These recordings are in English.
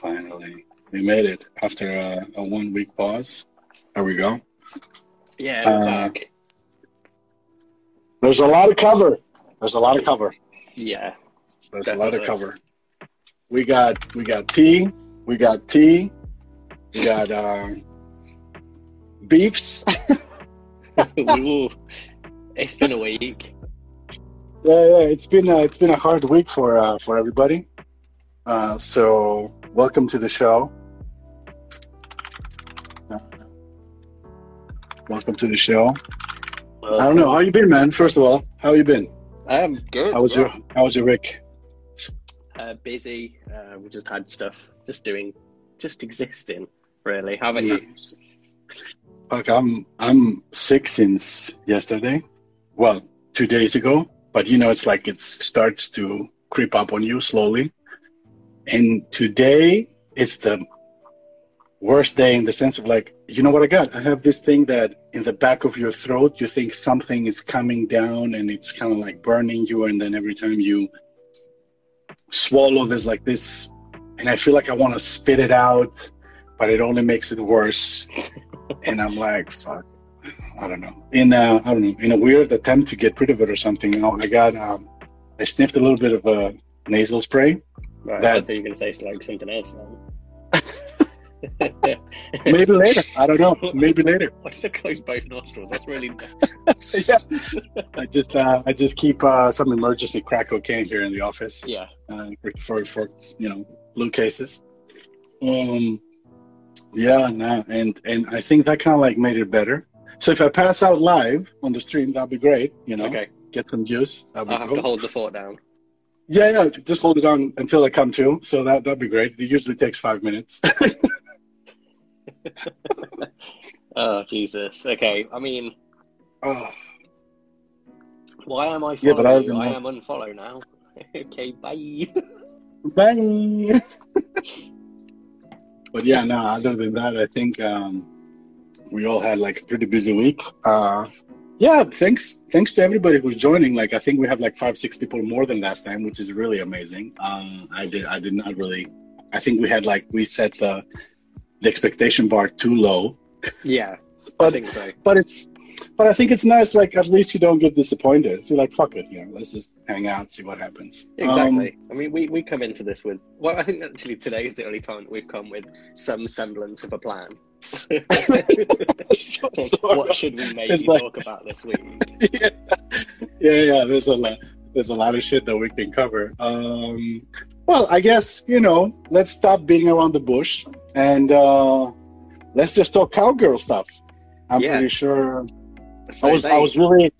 Finally, we made it after a, a one week pause. There we go. Yeah, Uh, back. There's a lot of cover. There's a lot of cover. Yeah. There's a lot of cover. We got we got tea. We got tea. We got uh, beefs. It's been a week. Yeah, yeah. It's been a, it's been a hard week for uh, for everybody. Uh, so welcome to the show. Welcome to the show. I don't know how you been, man. First of all, how you been? I'm good. How was your How was your week? uh, busy? Uh, we just had stuff, just doing, just existing. Really. How about you? Nice. Fuck, I'm I'm sick since yesterday. Well, two days ago. But you know, it's like it starts to creep up on you slowly. And today, it's the worst day in the sense of like, you know what I got? I have this thing that in the back of your throat, you think something is coming down and it's kind of like burning you. And then every time you swallow, there's like this, and I feel like I want to spit it out, but it only makes it worse. and I'm like, fuck. I don't know. In a, I don't know. In a weird attempt to get rid of it or something, you know, I got, um, I sniffed a little bit of a nasal spray. Right, That- I thought you were going to say like something else then. Maybe later. I don't know. Maybe later. I close both nostrils? That's really. yeah. I just, uh, I just keep uh, some emergency crack cocaine here in the office Yeah. uh, for, for, you know, blue cases. Um, yeah, no, and and I think that kind of like made it better. So if I pass out live on the stream, that'd be great. You know, Okay. get some juice. I'll have cool. to hold the fort down. Yeah, yeah. Just hold it on until I come to. So that that'd be great. It usually takes five minutes. Oh Jesus. Okay. I mean, oh, why am I Yeah, but following I you? I am unfollow now. okay. Bye. bye. but yeah, no. Other than that, I think um, we all had like a pretty busy week. Uh, yeah, thanks. Thanks to everybody who's joining. Like, I think we have like five, six people more than last time, which is really amazing. Um, I did. I did not really. I think we had like we set the the expectation bar too low. Yeah. I But think so. but it's but I think it's nice. Like at least you don't get disappointed. So you're like, fuck it, you know, let's just hang out, see what happens. Um, Exactly. I mean, we, we come into this with well, I think actually today is the only time that we've come with some semblance of a plan. So- what should we maybe like- talk about this week? yeah, yeah, yeah. There's a lot. There's a lot of shit that we can cover. Um, well, I guess you know. Let's stop beating around the bush and uh, let's just talk cowgirl stuff. I'm Yeah. pretty sure. So I was. they- I was really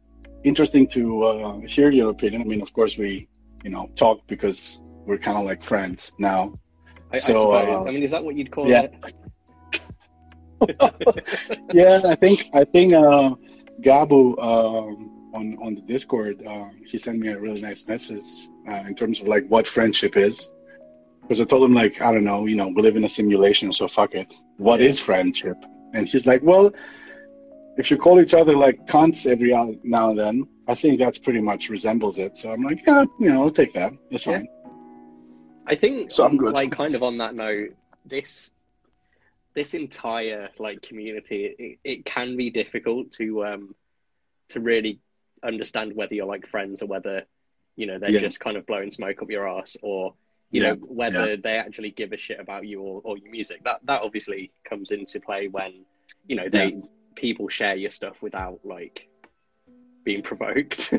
interesting to uh, hear your opinion. I mean, of course, we, you know, talk because we're kind of like friends now. I, so, I suppose. uh, I mean, is that what you'd call yeah. it? yeah, I think I think uh, Gabu um, on on the Discord, uh, he sent me a really nice message uh, in terms of like what friendship is. Because I told him like I don't know, you know, we live in a simulation, so fuck it. What is Yeah. friendship? And he's like, well, if you call each other like cunts every now and then, I think that's pretty much resembles it. So I'm like, yeah, you know, I'll take that. It's Yeah. fine. I think, So I'm good. like, kind of on that note, this this entire like community, it, it can be difficult to um to really understand whether you're like friends or whether you know they're Yeah. just kind of blowing smoke up your ass or you Yeah, know whether they actually give a shit about you or, or your music. That that obviously comes into play when you know they people share your stuff without like being provoked.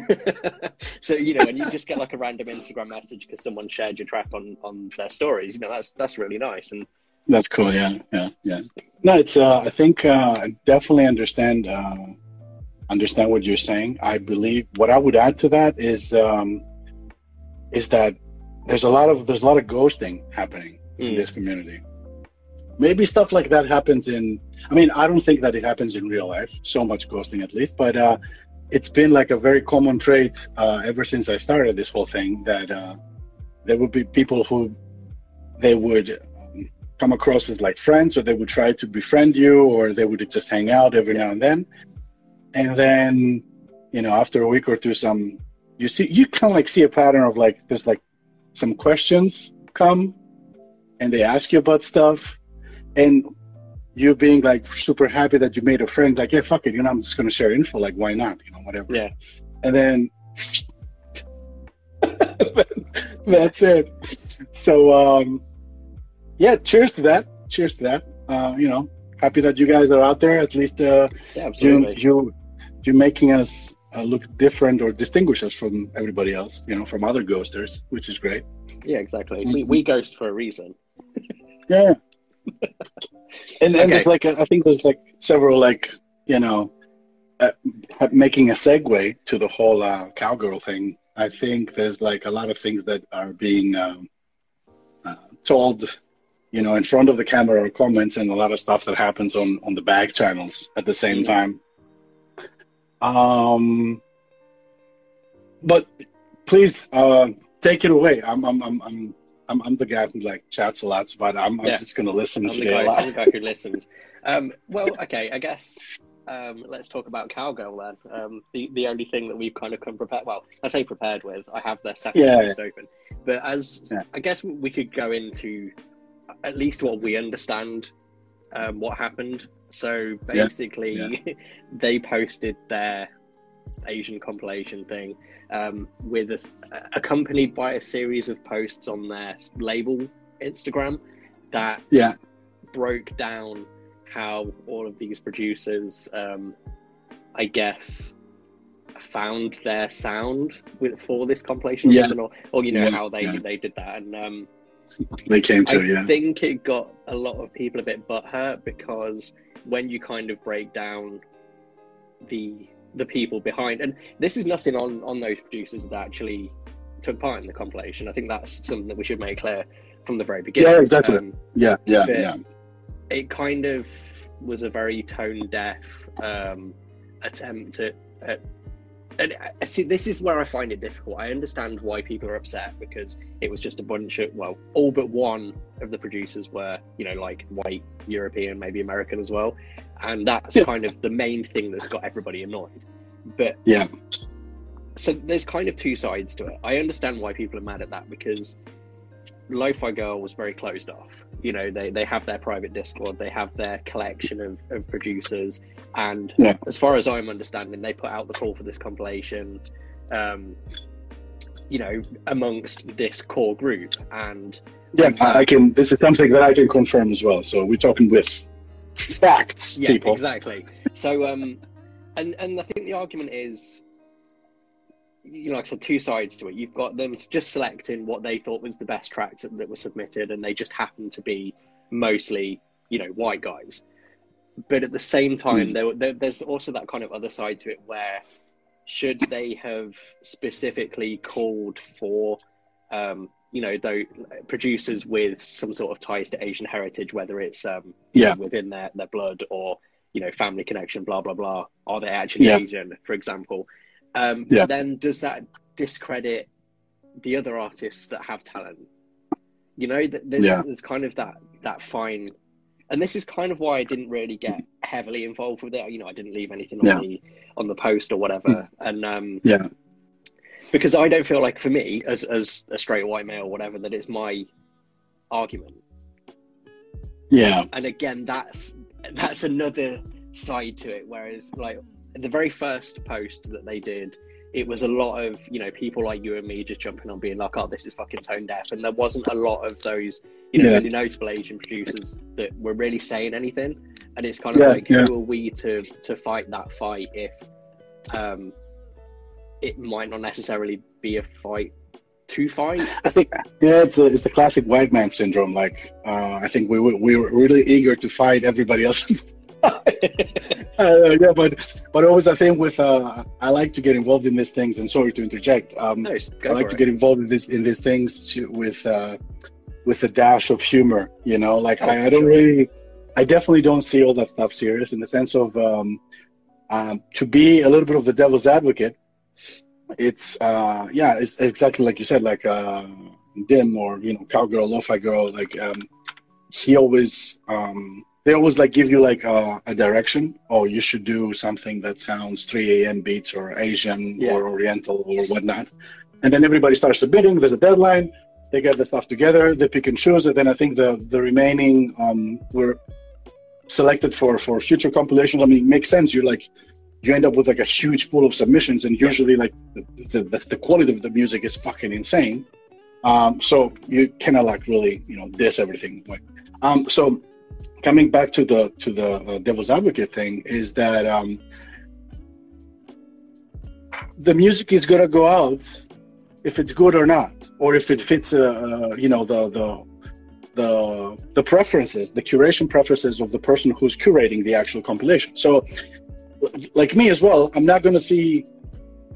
so you know, when you just get like a random Instagram message because someone shared your track on on their stories, you know, that's that's really nice. And That's cool. Yeah, yeah, yeah. No, it's. Uh, I think uh, I definitely understand. Uh, understand what you're saying. I believe what I would add to that is um, is that there's a lot of there's a lot of ghosting happening in Mm. this community. Maybe stuff like that happens in. I mean, I don't think that it happens in real life. So much ghosting, at least, but uh, it's been like a very common trait uh, ever since I started this whole thing. That uh, there would be people who they would come across as like friends, or they would try to befriend you, or they would just hang out every now and then. And then, you know, after a week or two, some you see you kind of like see a pattern of like there's like some questions come, and they ask you about stuff, and you being like super happy that you made a friend, like, yeah, fuck it, you know, I'm just gonna share info, like, why not, you know, whatever. Yeah. And then that's it. So, um, yeah, cheers to that. Cheers to that. Uh, you know, happy that you guys are out there. At least, uh, Yeah, you absolutely. you you making us uh, look different or distinguish us from everybody else. You know, from other ghosters, which is great. Yeah, exactly. We, we ghost for a reason. Yeah. and and Okay. there's like a, I think there's like several like you know uh, making a segue to the whole uh, cowgirl thing. I think there's like a lot of things that are being um, uh, told, you know, in front of the camera or comments, and a lot of stuff that happens on on the back channels at the same time. Um, but please uh, take it away. I'm I'm I'm I'm I'm, I'm the guy who like chats a lot, but I'm, I'm Yeah. just gonna listen I'm the, today guy, lot. I'm the guy who listens. Um, well, okay, I guess um, let's talk about Cowgirl then. Um, the, the only thing that we've kind of come prepared, well, I say prepared with, I have their second Yeah. post open. But as Yeah. I guess we could go into at least what we understand um, what happened. So Yeah. basically, they posted their Asian compilation thing um, with a, accompanied by a series of posts on their label Instagram that Yeah, broke down how all of these producers, um, I guess, found their sound with for this compilation, or Yeah. or, or you know Yeah, how they yeah. they did that, and um, they came I to yeah. think it got a lot of people a bit butthurt because when you kind of break down the the people behind, and this is nothing on on those producers that actually took part in the compilation. I think that's something that we should make clear from the very beginning. Yeah, exactly. Um, Yeah, yeah, yeah. it kind of was a very tone deaf um, attempt at, at and I- I see this is where I find it difficult. I understand why people are upset because it was just a bunch of well, all but one of the producers were you know like white European, maybe American as well, and that's Yeah. kind of the main thing that's got everybody annoyed. But Yeah. so there's kind of two sides to it. I understand why people are mad at that because Lo-Fi Girl was very closed off. You know, they, they have their private Discord, they have their collection of, of producers, and Yeah. as far as I'm understanding, they put out the call for this compilation, um, you know, amongst this core group. And Yeah, I, I can. This is something that I can confirm as well. So we're talking with facts, yeah, people. exactly. So, um, and and I think the argument is, you know, like I said, two sides to it. You've got them just selecting what they thought was the best tracks that, that were submitted, and they just happen to be mostly, you know, white guys. But at the same time, Hmm. there, there, there's also that kind of other side to it where should they have specifically called for, um, you know, though producers with some sort of ties to Asian heritage, whether it's um, Yeah. within their, their blood or you know family connection blah blah blah are they actually Yeah. asian for example um Yeah. then does that discredit the other artists that have talent? You know there's, Yeah. there's kind of that that fine and this is kind of why i didn't really get heavily involved with it. You know i didn't leave anything on Yeah. the on the post or whatever. And um Yeah, because i don't feel like for me as as a straight white male or whatever that it's my argument. Yeah, and again that's that's another side to it. Whereas like the very first post that they did it was a lot of you know people like you and me just jumping on being like oh this is fucking tone deaf and there wasn't a lot of those you know Yeah. really notable asian producers that were really saying anything and it's kind of Yeah, like yeah. who are we to to fight that fight if um it might not necessarily be a fight to fight I think yeah, it's a, it's the classic white man syndrome. Like uh, I think we were we were really eager to fight everybody else. uh, yeah, but but always I think with uh, I like to get involved in these things. And sorry to interject. Um, go I like to it. get involved in this in these things to, with uh, with a dash of humor. You know, like Oh, I, I don't sure. really, I definitely don't see all that stuff serious in the sense of um, um, to be a little bit of the devil's advocate. It's uh, yeah, it's exactly like you said, like uh, Dim or you know Cowgirl, Lo-Fi Girl. Like um, he always um, they always like give you like uh, a direction. Oh, you should do something that sounds 3 a.m. beats or Asian Yeah. or Oriental or whatnot. And then everybody starts submitting. There's a deadline, they get the stuff together, they pick and choose, and then I think the the remaining um, were selected for for future compilations. I mean, it makes sense. You're like you end up with like a huge pool of submissions, and usually like the the, the, the quality of the music is fucking insane. Um, so you cannot like really you know diss everything. Um, so coming back to the to the uh, devil's advocate thing is that um, the music is gonna go out if it's good or not, or if it fits, uh, uh, you know, the the the the preferences, the curation preferences of the person who's curating the actual compilation. So, like me as well, I'm not gonna see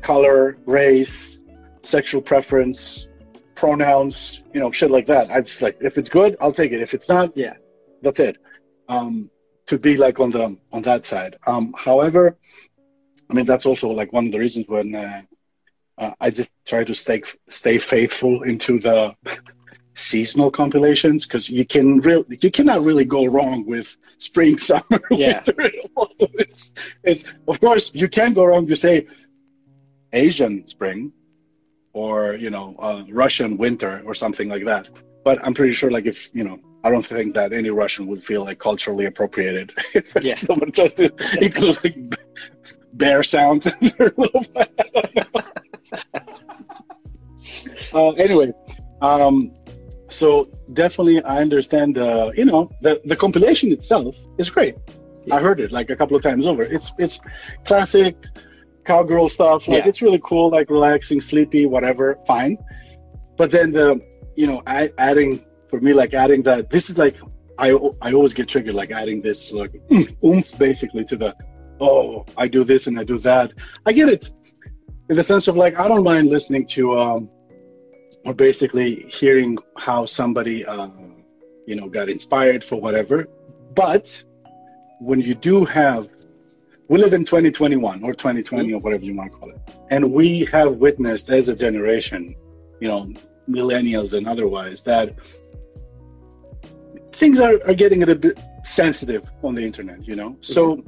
color, race, sexual preference, pronouns, you know, shit like that. I just like if it's good, I'll take it. If it's not, yeah, that's it. Um, to be like on the on that side. Um, however, I mean that's also like one of the reasons when uh, uh, I just try to stay stay faithful into the seasonal compilations because you can real you cannot really go wrong with spring, summer, yeah. winter. It's, it's of course you can go wrong. You say Asian spring, or you know uh, Russian winter or something like that. But I'm pretty sure like if you know I don't think that any Russian would feel like culturally appropriated if Yeah. someone tries to include like bear sounds in their little. uh, anyway, um, so definitely I understand. Uh, you know, the the compilation itself is great. I heard it like a couple of times over. It's it's classic cowgirl stuff. Like Yeah. it's really cool, like relaxing, sleepy, whatever. Fine. But then the you know I, adding for me like adding that this is like I I always get triggered like adding this like oomph basically to the oh I do this and I do that. I get it in the sense of like I don't mind listening to um or basically hearing how somebody uh, you know got inspired for whatever. But when you do have we live in 2021 or 2020 or whatever you want to call it and we have witnessed as a generation you know millennials and otherwise that things are, are getting a bit sensitive on the internet you know? So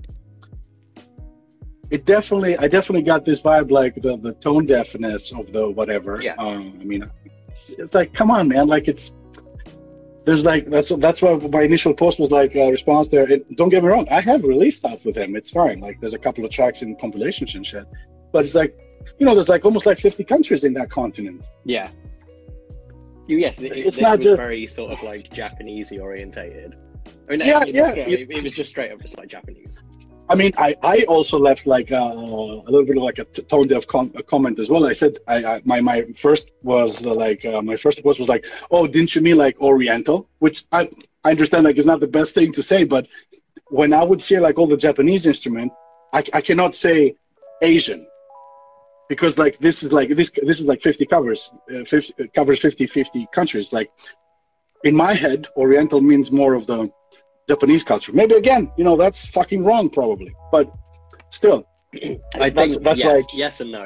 it definitely i definitely got this vibe like the, the tone deafness of the whatever. Yeah. um, i mean it's like come on man like it's there's like that's that's why my initial post was like a response there. And don't get me wrong i have released stuff with him. It's fine. Like there's a couple of tracks in compilations and shit. But it's like you know there's like almost like 50 countries in that continent. Yeah. Yes, it, It's not was just- very sort of like Japanese orientated. I mean, Yeah, it, was, yeah, it- it, was just straight up just like Japanese. I mean, I, I also left like uh, a little bit of like a tone deaf com- a comment as well. I said I, I my my first was uh, like uh, my first post was like, oh, didn't you mean like Oriental? Which I I understand like is not the best thing to say, but when I would hear like all the Japanese instrument, I, I cannot say Asian because like this is like this this is like 50 covers uh, 50 covers 50 50 countries like in my head oriental means more of the Japanese culture. Maybe again, you know, that's fucking wrong, probably. But still, I that's, think that's yes, why. yes and no.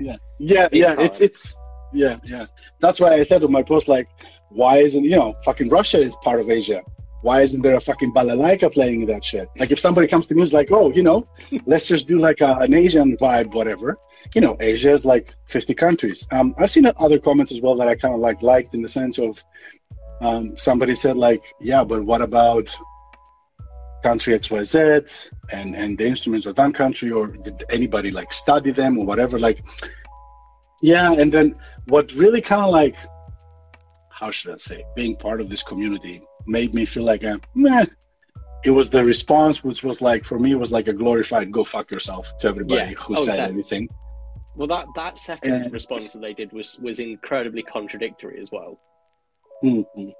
Yeah, yeah, It's yeah. hard. It's it's yeah, yeah. That's why I said on my post, like, why isn't you know, fucking Russia is part of Asia. Why isn't there a fucking balalaika playing that shit? Like, if somebody comes to me, is like, oh, you know, let's just do like a, an Asian vibe, whatever. You know, Asia is like 50 countries. Um, I've seen other comments as well that I kind of like liked in the sense of um, somebody said like, yeah, but what about country XYZ and and the instruments of that country, or did anybody like study them or whatever? Like, yeah. And then what really kind of like, how should I say, being part of this community made me feel like, a, meh. It was the response, which was like for me was like a glorified "go fuck yourself" to everybody Yeah. who Oh, said that- anything. Well, that that second Yeah. response that they did was was incredibly contradictory as well. Mhm.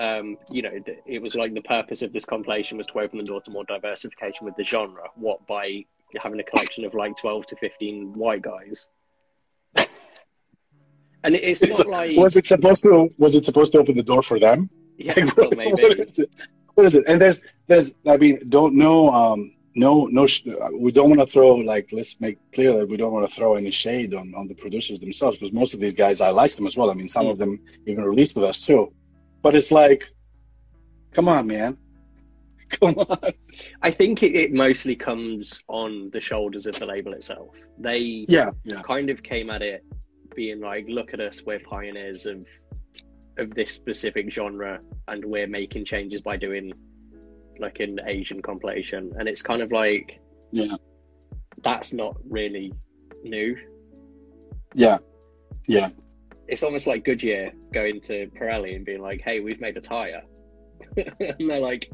Um, you know, it was like the purpose of this compilation was to open the door to more diversification with the genre. What by having a collection of like twelve to fifteen white guys? And it- it's not like Was it supposed to? Was it supposed to open the door for them? yeah, Like, well, what maybe is it? What is it? And there's, there's, I mean, don't know, um, no, no, we don't want to throw like, let's make clear that we don't want to throw any shade on, on the producers themselves because most of these guys, I like them as well. I mean, some of mm. them even released with us too, but it's like, come on, man, come on. I think it, it mostly comes on the shoulders of the label itself. They Yeah, yeah, kind of came at it being like, look at us, we're pioneers of of this specific genre, and we're making changes by doing like an Asian compilation, and it's kind of like, yeah, that's not really new. Yeah, yeah. It's almost like Goodyear going to Pirelli and being like, "Hey, we've made a tire," and they're like,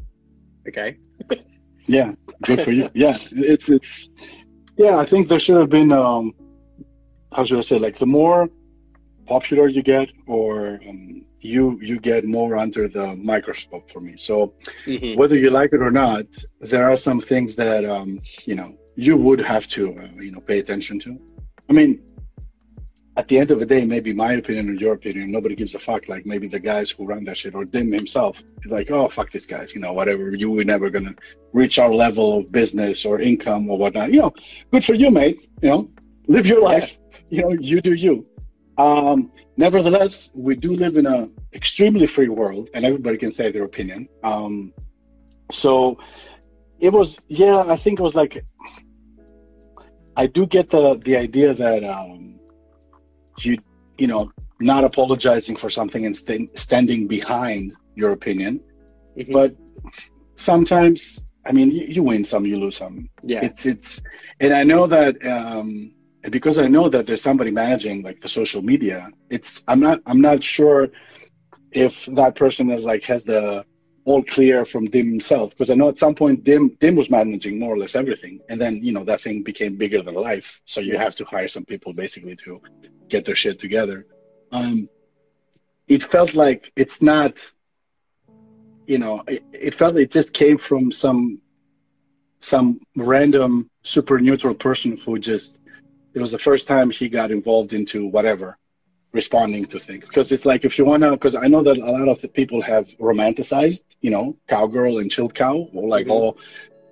"Okay." yeah, good for you. Yeah, it's it's. Yeah, I think there should have been. um How should I say? Like the more popular you get, or um, you you get more under the microscope for me. So mm-hmm. whether you like it or not, there are some things that um, you know you would have to uh, you know pay attention to. I mean, at the end of the day, maybe my opinion or your opinion, nobody gives a fuck. Like maybe the guys who run that shit or Dim himself, like, oh fuck these guys, you know, whatever. You were never gonna reach our level of business or income or whatnot. You know, good for you, mate. You know, live your life. You know, you do you. Um, nevertheless, we do live in an extremely free world, and everybody can say their opinion. Um, so it was, yeah, I think it was like, I do get the the idea that um, you you know not apologizing for something and st- standing behind your opinion, mm-hmm. but sometimes I mean you, you, win some, you lose some. Yeah, it's it's, and I know that. Um, and because I know that there's somebody managing like the social media, it's I'm not I'm not sure if that person is like has the all clear from Dim himself because I know at some point Dim Dim was managing more or less everything, and then you know that thing became bigger than life. So you have to hire some people basically to get their shit together. Um, it felt like it's not, you know, it, it felt like it just came from some some random super neutral person who just it was the first time he got involved into whatever responding to things. Because it's like if you want to because i know that a lot of the people have romanticized you know cowgirl and ChilledCow or like mm-hmm. all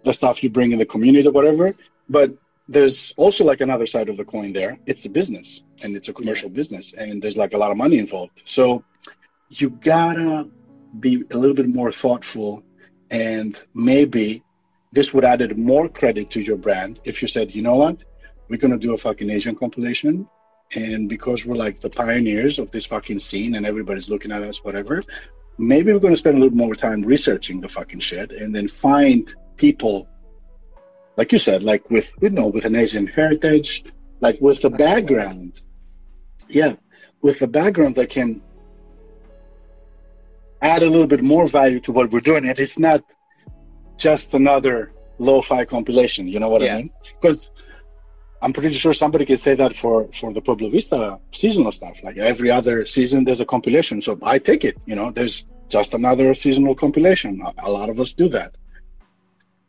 the stuff you bring in the community or whatever. But there's also like another side of the coin there. It's a business and it's a commercial yeah. business and there's like a lot of money involved. So you gotta be a little bit more thoughtful and maybe this would added more credit to your brand if you said you know what we're gonna do a fucking Asian compilation. And because we're like the pioneers of this fucking scene and everybody's looking at us, whatever, maybe we're gonna spend a little more time researching the fucking shit and then find people like you said, like with you know, with an Asian heritage, like with the background. Yeah. With the background that can add a little bit more value to what we're doing. And it's not just another lo-fi compilation, you know what yeah. I mean? Because I'm pretty sure somebody can say that for for the Pueblo Vista seasonal stuff. Like every other season, there's a compilation. So I take it. You know, there's just another seasonal compilation. A, a lot of us do that.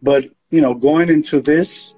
But you know, going into this,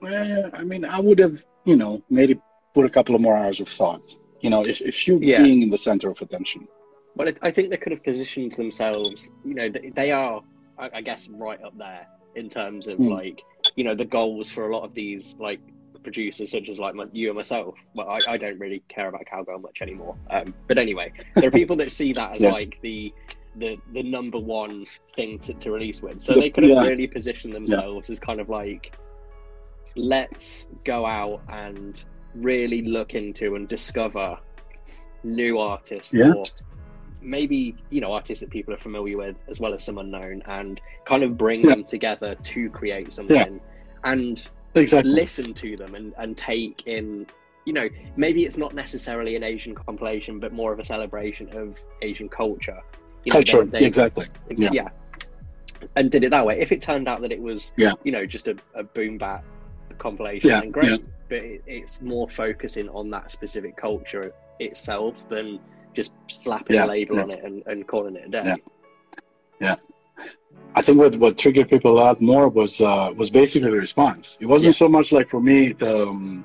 well, I mean, I would have, you know, maybe put a couple of more hours of thought. You know, if if you yeah. being in the center of attention. Well, I think they could have positioned themselves. You know, they are, I guess, right up there in terms of mm. like you know the goals for a lot of these like producers such as like my, you and myself well I, I don't really care about cowgirl much anymore um, but anyway there are people that see that as yeah. like the the the number one thing to, to release with so they could have yeah. really positioned themselves yeah. as kind of like let's go out and really look into and discover new artists or maybe you know artists that people are familiar with as well as some unknown and kind of bring yeah. them together to create something yeah. and exactly. listen to them and, and take in you know maybe it's not necessarily an asian compilation but more of a celebration of asian culture you know, culture they, they, exactly yeah. yeah. and did it that way if it turned out that it was yeah. you know just a, a boom bap compilation yeah. and great but it, it's more focusing on that specific culture itself than just slapping yeah, a label yeah. on it and, and calling it a day. Yeah. yeah. I think what, what triggered people a lot more was uh, was basically the response. It wasn't so much like for me the um,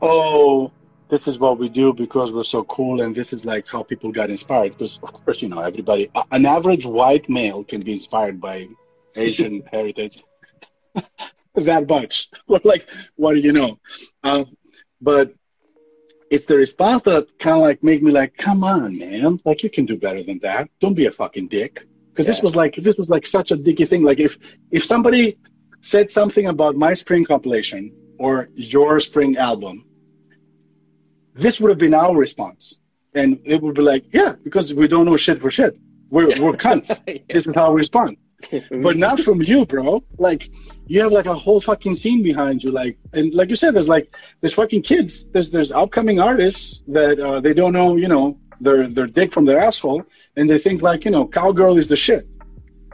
oh this is what we do because we're so cool and this is like how people got inspired because of course you know everybody an average white male can be inspired by Asian heritage that much. like what do you know? Uh, but it's the response that kind of like made me like, come on, man, like you can do better than that. Don't be a fucking dick. Because yeah. this was like this was like such a dicky thing. Like if if somebody said something about my spring compilation or your spring album, this would have been our response. and it would be like, yeah, because we don't know shit for shit. We're we're cunts. Yeah. This is how we respond. But not from you, bro. Like you have like a whole fucking scene behind you, like and like you said, there's like there's fucking kids. There's there's upcoming artists that uh, they don't know, you know, their their dick from their asshole, and they think like you know, cowgirl is the shit.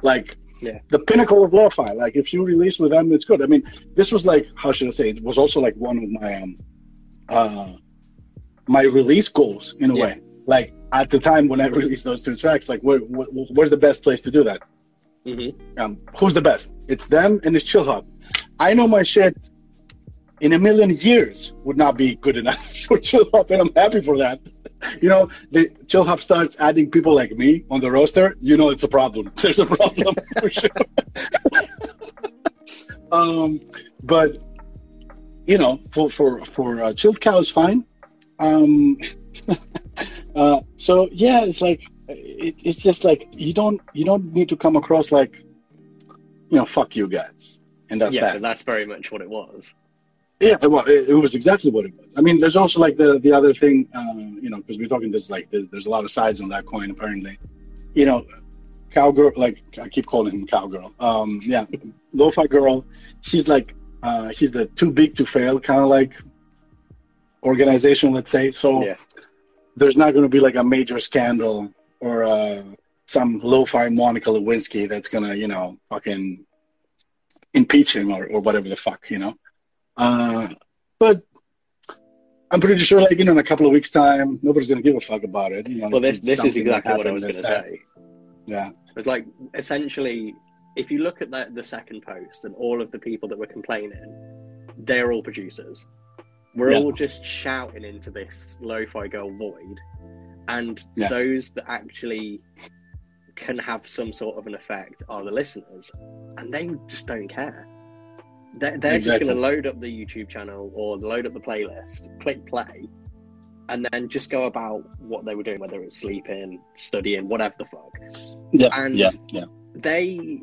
Like Yeah. the pinnacle of lo-fi. Like if you release with them, it's good. I mean, this was like how should I say? It was also like one of my um uh my release goals in a Yeah. way. Like at the time when I released those two tracks, like where, where where's the best place to do that? Hmm um, who's the best? It's them and it's Chillhop. I know my shit in a million years would not be good enough for Chillhop, and I'm happy for that. You know, the Chillhop starts adding people like me on the roster. You know, it's a problem. There's a problem for sure. um, but you know, for for for uh, Cow is fine. Um, uh, so yeah, it's like it, it's just like you don't you don't need to come across like you know fuck you guys. And that's yeah, that. that's very much what it was. yeah well it, it was exactly what it was. I mean there's also like the the other thing uh, you know because we're talking this like there's, there's a lot of sides on that coin apparently. You know cowgirl like i keep calling him cowgirl. Um yeah lo-fi girl. She's like uh she's the too big to fail kind of like organization let's say. So Yeah. there's not going to be like a major scandal or uh, some lo-fi Monica Lewinsky that's to, you know, fucking impeach him or, or whatever the fuck, you know. Uh, but I'm pretty sure, like, you know, in a couple of weeks' time, nobody's to give a fuck about it. You know, Well, this this is exactly what I was that. say. Yeah. It's like essentially, if you look at the, the second post and all of the people that were complaining, they're all producers. We're Yeah. all just shouting into this lo-fi girl void, and Yeah. those that actually can have some sort of an effect are the listeners, and they just don't care. They're, they're just going to load up the YouTube channel or load up the playlist, click play, and then just go about what they were doing, whether it's sleeping, studying, whatever the fuck Yeah. And- yeah. Yeah. they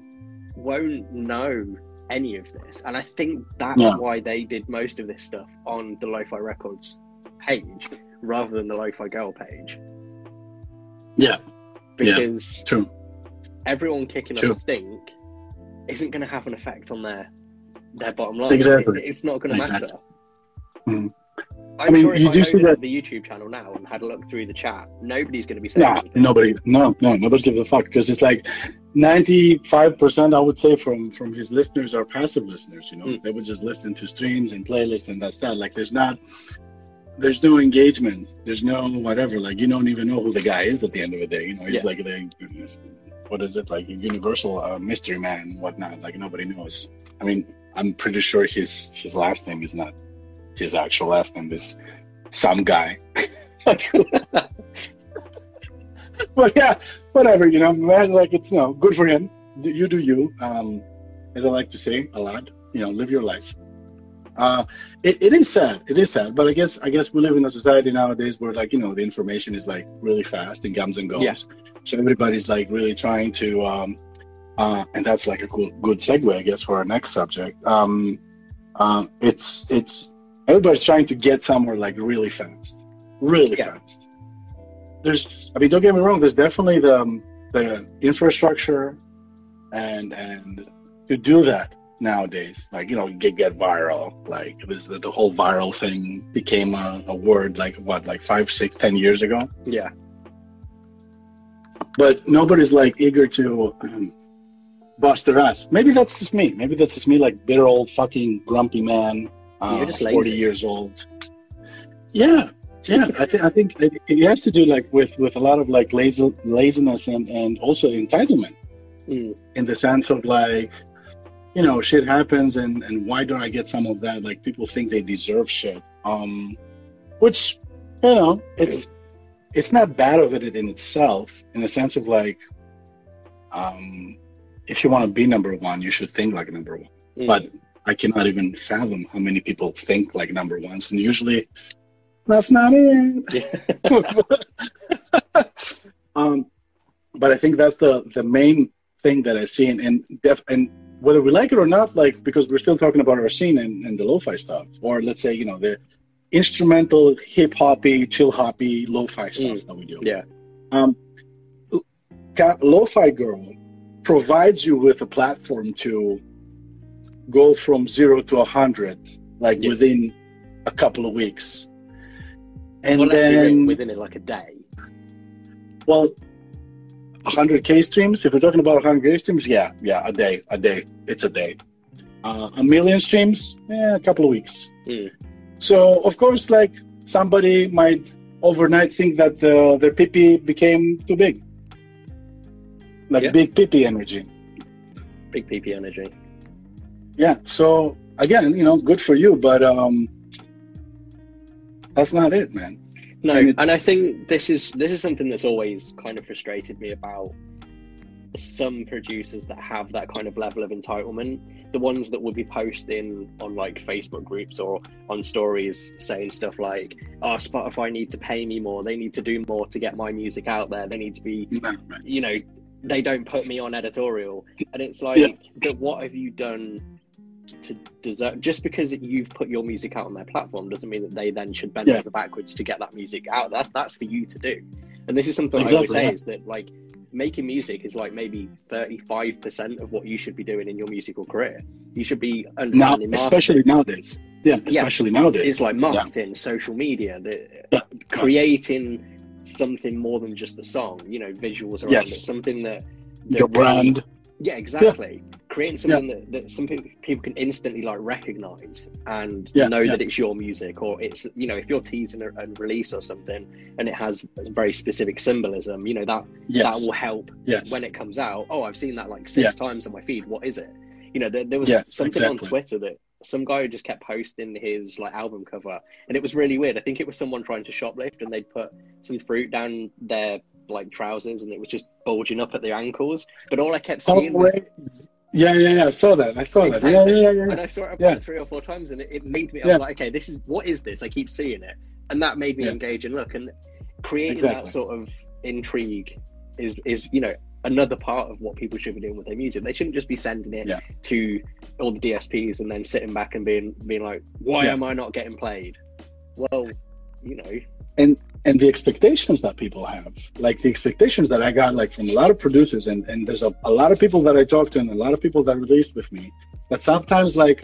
won't know any of this. And I think that's Yeah. why they did most of this stuff on the Lo Fi Records page rather than the Lo Fi Girl page. Yeah. Yeah. Because True. everyone kicking True. up a stink isn't going to have an effect on their their bottom line. Exactly. It- it's not going to Exactly. matter. Mhm. I'm I mean, sure if you I do see that- the YouTube channel now and had a look through the chat, nobody's going to be saying Nah, anything. nobody, no, no, nobody gives a fuck because it's like ninety-five percent, I would say, from from his listeners are passive listeners. You know, Mm. they would just listen to streams and playlists, and that's that. Like, there's not, there's no engagement. There's no whatever. Like, you don't even know who the guy is at the end of the day. You know, he's Yeah. like the, what is it? Like a universal uh, mystery man, and whatnot. Like nobody knows. I mean, I'm pretty sure his his last name is not his actual last name. Is some guy. but yeah, whatever, you know, man, like it's, you know, good for him. You do you. Um, as I like to say a lot, you know, live your life. Uh, it, it is sad. It is sad, but I guess I guess we live in a society nowadays where like you know the information is like really fast and comes and goes. Yeah. So everybody's like really trying to, um, uh, and that's like a cool good segue, I guess, for our next subject. Um, uh, it's it's everybody's trying to get somewhere like really fast, really Yeah. fast. There's, I mean, don't get me wrong. There's definitely the um, the infrastructure, and and to do that nowadays, like you know, get get viral. Like this, the, the whole viral thing became a, a word like what, like five, six, ten years ago. Yeah. But nobody's like eager to um, bust their ass. Maybe that's just me. Maybe that's just me, like bitter old fucking grumpy man, uh, forty years old. Yeah, yeah. I think I think it, it has to do like with with a lot of like lazy, laziness and and also entitlement Mm. in the sense of like you know shit happens and and why don't i get some of that? Like people think they deserve shit. Um which you know it's it's not bad of it in itself in the sense of like um if you want to be number one you should think like number one. Mm. but i cannot even fathom how many people think like number ones and usually that's not it. Um, but I think that's the the main thing that I see, and and, def, and whether we like it or not, like because we're still talking about our scene and, and the lo-fi stuff, or let's say you know the instrumental, hip hoppy, chill hoppy, lo-fi stuff Mm. that we do. Yeah. Um, Lo-fi Girl provides you with a platform to go from zero to a hundred, like Yeah. within a couple of weeks. And well, let's be real, then, within it like a day. well, 100k streams. If we're talking about 100k streams, yeah, yeah, a day, a day. It's a day. Uh, a million streams, yeah, a couple of weeks. Mm. So of course, like somebody might overnight think that uh, their pipi became too big, like Yeah. big pp energy. Big PP energy. Yeah. So again, you know, good for you, but um, that's not it, man. No, And and, I think this is this is something that's always kind of frustrated me about some producers that have that kind of level of entitlement. The ones that will be posting on like Facebook groups or on stories saying stuff like, "Oh, Spotify need to pay me more. They need to do more to get my music out there. They need to be, you know, they don't put me on editorial." And it's like, Yeah. but what have you done? To deserve just because you've put your music out on their platform doesn't mean that they then should bend Yeah. over backwards to get that music out. That's that's for you to do. And this is something I Exactly, always say yeah. is that like making music is like maybe thirty five percent of what you should be doing in your musical career. You should be understanding marketing. especially nowadays. Yeah, especially nowadays. It's like marketing, social media, the Yeah. creating something more than just the song. You know, visuals around Yes. it, something that, that Your brand. yeah, exactly. Creating something that, that some people, people can instantly like recognize and Yeah, know yeah. that it's your music, or it's you know if you're teasing a, a release or something and it has very specific symbolism, you know that Yes. that will help yes. when it comes out. Oh, I've seen that like six Yeah. times on my feed. What is it? You know, there, there was Yes, something on. Twitter that some guy just kept posting his like album cover, and it was really weird. I think it was someone trying to shoplift, and they'd put some fruit down their like trousers, and it was just bulging up at their ankles. But all I kept Oh, seeing was wait. Yeah, yeah, yeah. I saw that. I saw that. Exactly. Yeah, yeah, yeah, and. I saw it about Yeah. three or four times, and it, it made me. I Yeah. was like, okay, this is what is this? I keep seeing it, and that made me Yeah. engage and look. And creating Exactly. that sort of intrigue is is you know another part of what people should be doing with their music. They shouldn't just be sending it Yeah. to all the DSPs and then sitting back and being being like, why Yeah. am I not getting played? Well, you know, and the expectations that people have. Like the expectations that i got like from a lot of producers and, and there's a, a lot of people that i talk to and a lot of people that released with me that sometimes like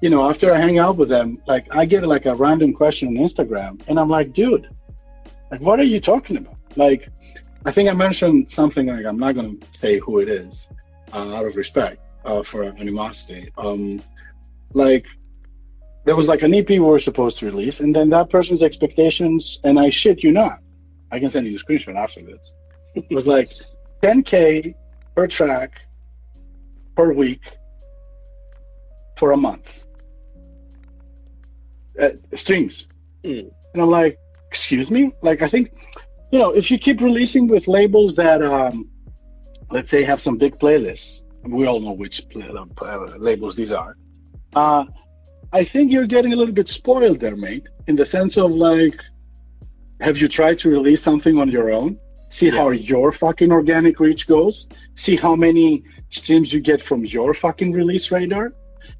you know after i hang out with them like i get like a random question on instagram and i'm like dude like what are you talking about? Like i think i mentioned something like i'm not going to say who it is uh, out of respect uh, for animosity. Um like there was like an EP we were supposed to release, and then that person's expectations, and I shit you not, I can send you the screenshot after this. It was like 10k per track per week for a month. Uh, streams. Mm. And I'm like, excuse me? Like, I think, you know, if you keep releasing with labels that, um, let's say, have some big playlists, we all know which uh, labels these are. Uh, I think you're getting a little bit spoiled there, mate, in the sense of like, have you tried to release something on your own? See how your fucking organic reach goes? See how many streams you get from your fucking release radar?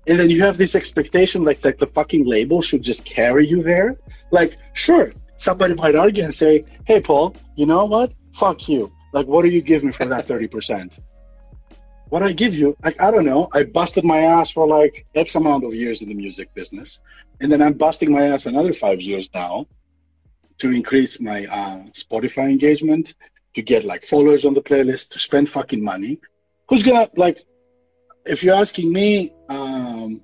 And then you have this expectation like that the fucking label should just carry you there. Like, sure, somebody might argue and say, hey, Paul, you know what? Fuck you. Like, what do you give me for that 30%? What I give you, like I don't know, I busted my ass for like X amount of years in the music business, and then I'm busting my ass another five years now to increase my uh, Spotify engagement, to get like followers on the playlist, to spend fucking money. Who's gonna like? If you're asking me, um,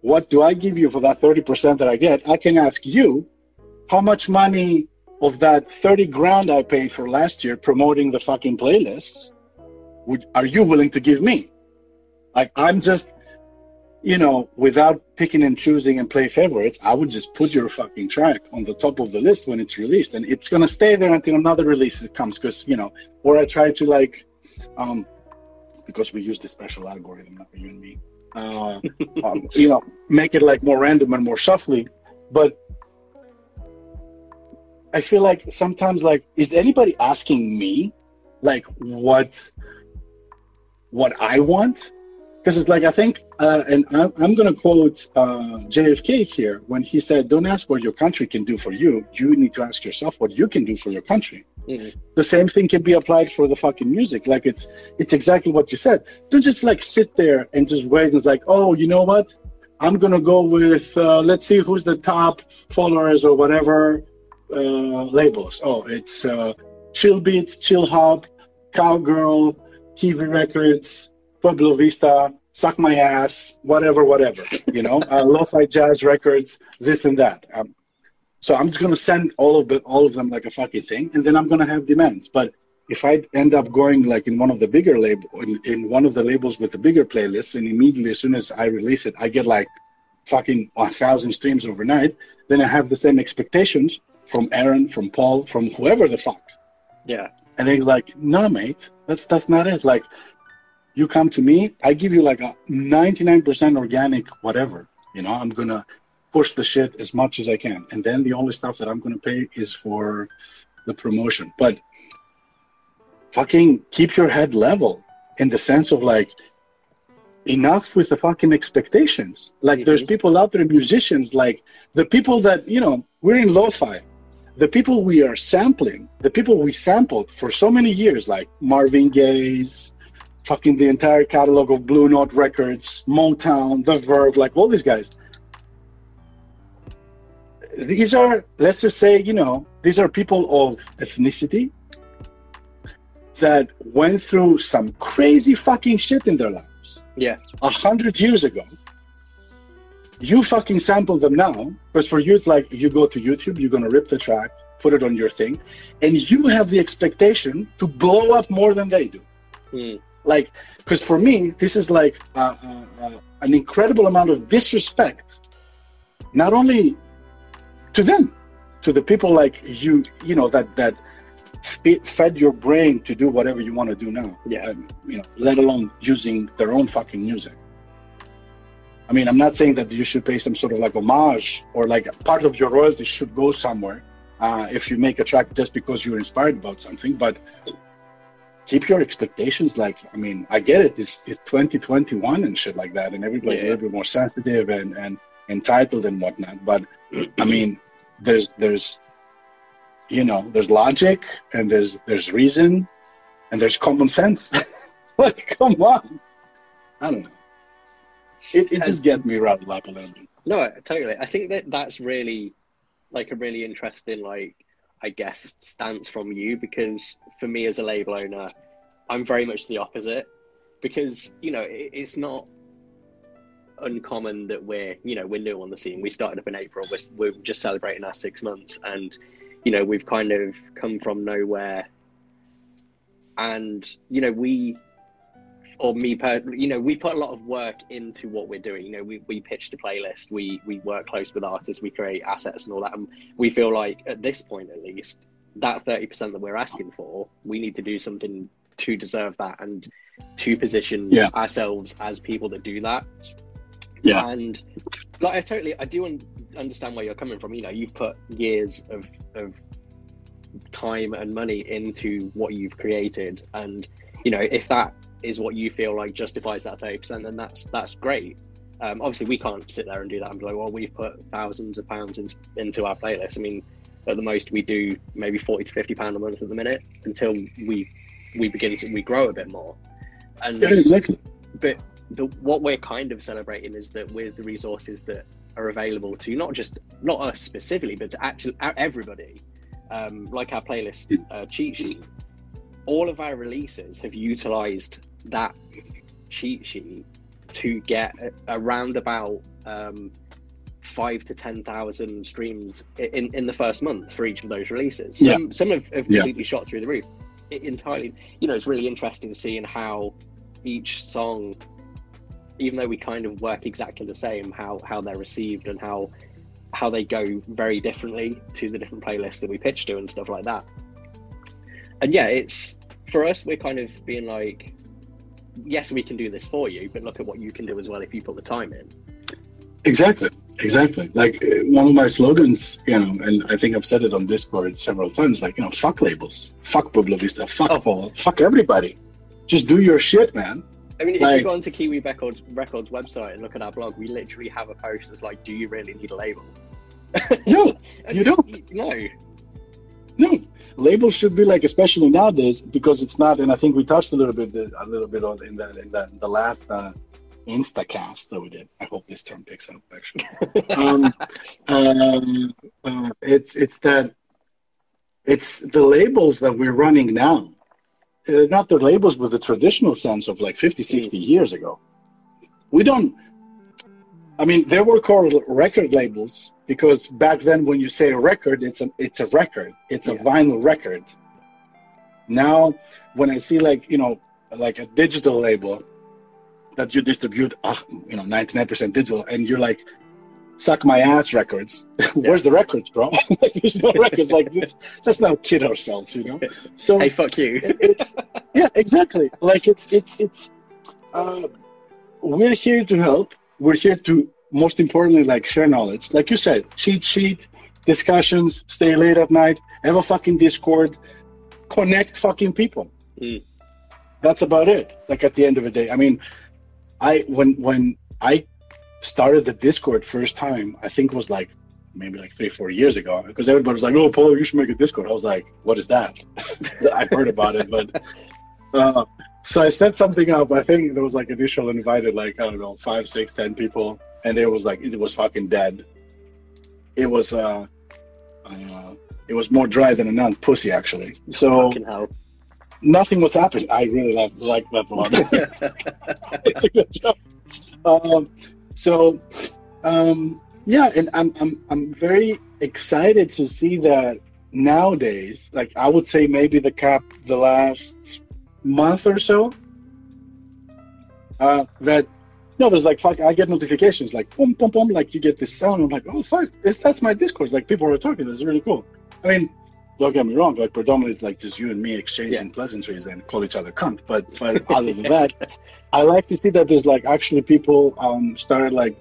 what do I give you for that thirty percent that I get? I can ask you, how much money of that thirty grand I paid for last year promoting the fucking playlists? Would are you willing to give me? Like I'm just, you know, without picking and choosing and play favorites, I would just put your fucking track on the top of the list when it's released, and it's gonna stay there until another release comes. Because you know, or I try to like, um, because we use the special algorithm, not you and me, uh, um, you know, make it like more random and more shuffly, but. I feel like sometimes, like, is anybody asking me, like, what what I want. because it's like I think, uh, and I'm, I'm going to quote uh, JFK here when he said, "Don't ask what your country can do for you. You need to ask yourself what you can do for your country." Mhm. The same thing can be applied for the fucking music. Like it's it's exactly what you said. Don't just like sit there and just wait and it's like, oh, you know what? I'm gonna go with uh, let's see who's the top followers or whatever uh, labels. Oh, it's uh, Chill Beats, Chill Hop, Cowgirl, Kiwi Records, Pueblo Vista, Suck My Ass, whatever, whatever. You know, uh, Lo-Fi Jazz Records, this and that. Um, so I'm just gonna send all of the, all of them like a fucking thing, and then I'm gonna have demands. But if I end up going like in one of the bigger label in, in one of the labels with the bigger playlists, and immediately as soon as I release it, I get like fucking a thousand streams overnight, then I have the same expectations from Aaron, from Paul, from whoever the fuck. Yeah. And he's like, no, mate, that's that's not it. Like, you come to me, I give you like a 99% organic whatever. You know, I'm gonna push the shit as much as I can, and then the only stuff that I'm gonna pay is for the promotion. But fucking keep your head level in the sense of like enough with the fucking expectations. Like, there's Mhm. people out there, musicians, like the people that you know, we're in lo-fi the people we are sampling, the people we sampled for so many years, like Marvin Gaye's, fucking the entire catalog of Blue Note Records, Motown, The Verve, like all these guys. These are, let's just say, you know, these are people of ethnicity that went through some crazy fucking shit in their lives Yeah. a hundred years ago. You fucking sample them now, because for you it's like you go to YouTube, you're gonna rip the track, put it on your thing, and you have the expectation to blow up more than they do. Mm. Like, because for me, this is like uh, uh, uh, an incredible amount of disrespect, not only to them, to the people like you, you know, that that fed your brain to do whatever you want to do now Yeah. um, you know, let alone using their own fucking music. I mean, I'm not saying that you should pay some sort of like homage or like part of your royalty should go somewhere uh, if you make a track just because you're inspired about something, but keep your expectations like, I mean, I get it, it's, it's 2021 and shit like that, and everybody's a little bit more sensitive and, and entitled and whatnot, but I mean, there's, there's, you know, there's logic and there's, there's reason and there's common sense. like, come on. I don't know. It, it just gets me rattled up a little bit. No, totally. I think that that's really like a really interesting, like, I guess, stance from you because for me as a label owner, I'm very much the opposite because, you know, it, it's not uncommon that we're, you know, we're new on the scene. We started up in April, we're, we're just celebrating our six months and, you know, we've kind of come from nowhere. And, you know, we, or me per you know we put a lot of work into what we're doing you know we, we pitched a playlist we we work close with artists we create assets and all that and we feel like at this point at least that 30% that we're asking for we need to do something to deserve that and to position Yeah. ourselves as people that do that Yeah. and like i totally i do un- understand where you're coming from you know you've put years of of time and money into what you've created and you know if that is what you feel like justifies that 30% then that's that's great. Um, obviously we can't sit there and do that and be like well we've put thousands of pounds in, into our playlist. I mean at the most we do maybe 40 to 50 pound a month at the minute until we we begin to we grow a bit more. And Yeah, exactly. but the, what we're kind of celebrating is that with the resources that are available to not just not us specifically but to actually everybody um, like our playlist uh, cheat sheet all of our releases have utilized that cheat sheet to get around about um, five to ten thousand streams in in the first month for each of those releases. Yeah. Some some have, have Yeah. completely shot through the roof. It entirely, you know, it's really interesting seeing how each song, even though we kind of work exactly the same, how how they're received and how how they go very differently to the different playlists that we pitch to and stuff like that. And yeah, it's for us. We're kind of being like, yes, we can do this for you, but look at what you can do as well if you put the time in. Exactly. Exactly. Like uh, one of my slogans, you know, and I think I've said it on Discord several times, like, you know, fuck labels, fuck Pueblo Vista, fuck Oh. Paul, fuck everybody. Just do your shit, man. I mean, if Like- you go onto Kiwi Records, Records website and look at our blog, we literally have a post that's like, "Do you really need a label?" No, you don't. No. No, labels should be like, especially nowadays, because it's not. And I think we touched a little bit, a little bit on in that in that the last uh, Instacast that we did. I hope this term picks up. Actually, um, um, uh, it's it's that it's the labels that we're running now. Uh, not the labels with the traditional sense of like 50, 60 years ago. We don't. I mean, there were called record labels because back then, when you say a record, it's a it's a record. It's a vinyl record. Now, when I see like you know like a digital label that you distribute, uh, you know, ninety nine percent digital, and you're like, suck my ass records. Where's the records, bro? like, there's no records like this. Let's not kid ourselves, you know. So Hey, fuck you. it's yeah exactly like it's it's it's uh, we're here to help we're here to most importantly like share knowledge. Like you said cheat sheet discussions stay late at night have a fucking discord connect fucking people. Mm. that's about it. Like at the end of the day i mean i when when i started the discord first time i think it was like maybe like three four years ago because everybody was like oh paul you should make a discord. I was like what is that? I've heard about it but uh, so I set something up. I think there was like initial invited like I don't know five, six, ten people, and it was like it was fucking dead. It was uh, uh it was more dry than a nun's pussy actually. So nothing was happening. I really like like that one. it's a good job. Um, so um, yeah, and I'm I'm I'm very excited to see that nowadays. Like I would say maybe the cap the last month or so. Uh, that no, there's like fuck. I get notifications like boom, boom, boom. Like you get this sound. I'm like, oh fuck, this, that's my Discord. Like people are talking. This is really cool. I mean, don't get me wrong. Like predominantly, it's like just you and me exchanging pleasantries and call each other cunt. But but other than that, I like to see that there's like actually people um started like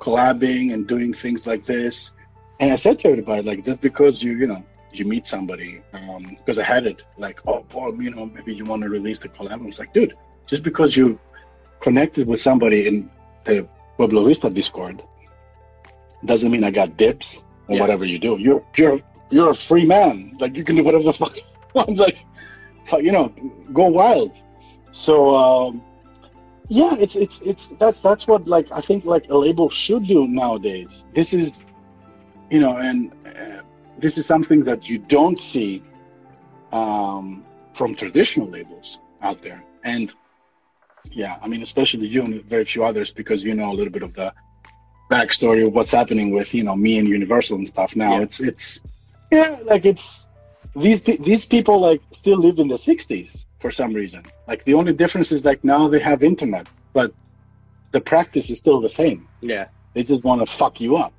collabing and doing things like this. And I said to everybody like just because you you know you meet somebody um because I had it like oh Paul you know maybe you want to release the collab. I was like dude just because you connected with somebody in the Pueblo Vista Discord doesn't mean I got dips or Yeah. whatever you do. You're you're you're a free man. Like you can do whatever the fuck you want. Like you know, go wild. So um yeah, it's it's it's that's that's what like I think like a label should do nowadays. This is you know, and uh, this is something that you don't see um, from traditional labels out there. And yeah, I mean, especially you and very few others because you know a little bit of the backstory of what's happening with you know me and Universal and stuff. Now Yeah. it's it's yeah, like it's these these people like still live in the '60s for some reason. Like the only difference is like now they have internet, but the practice is still the same. Yeah. They just want to fuck you up.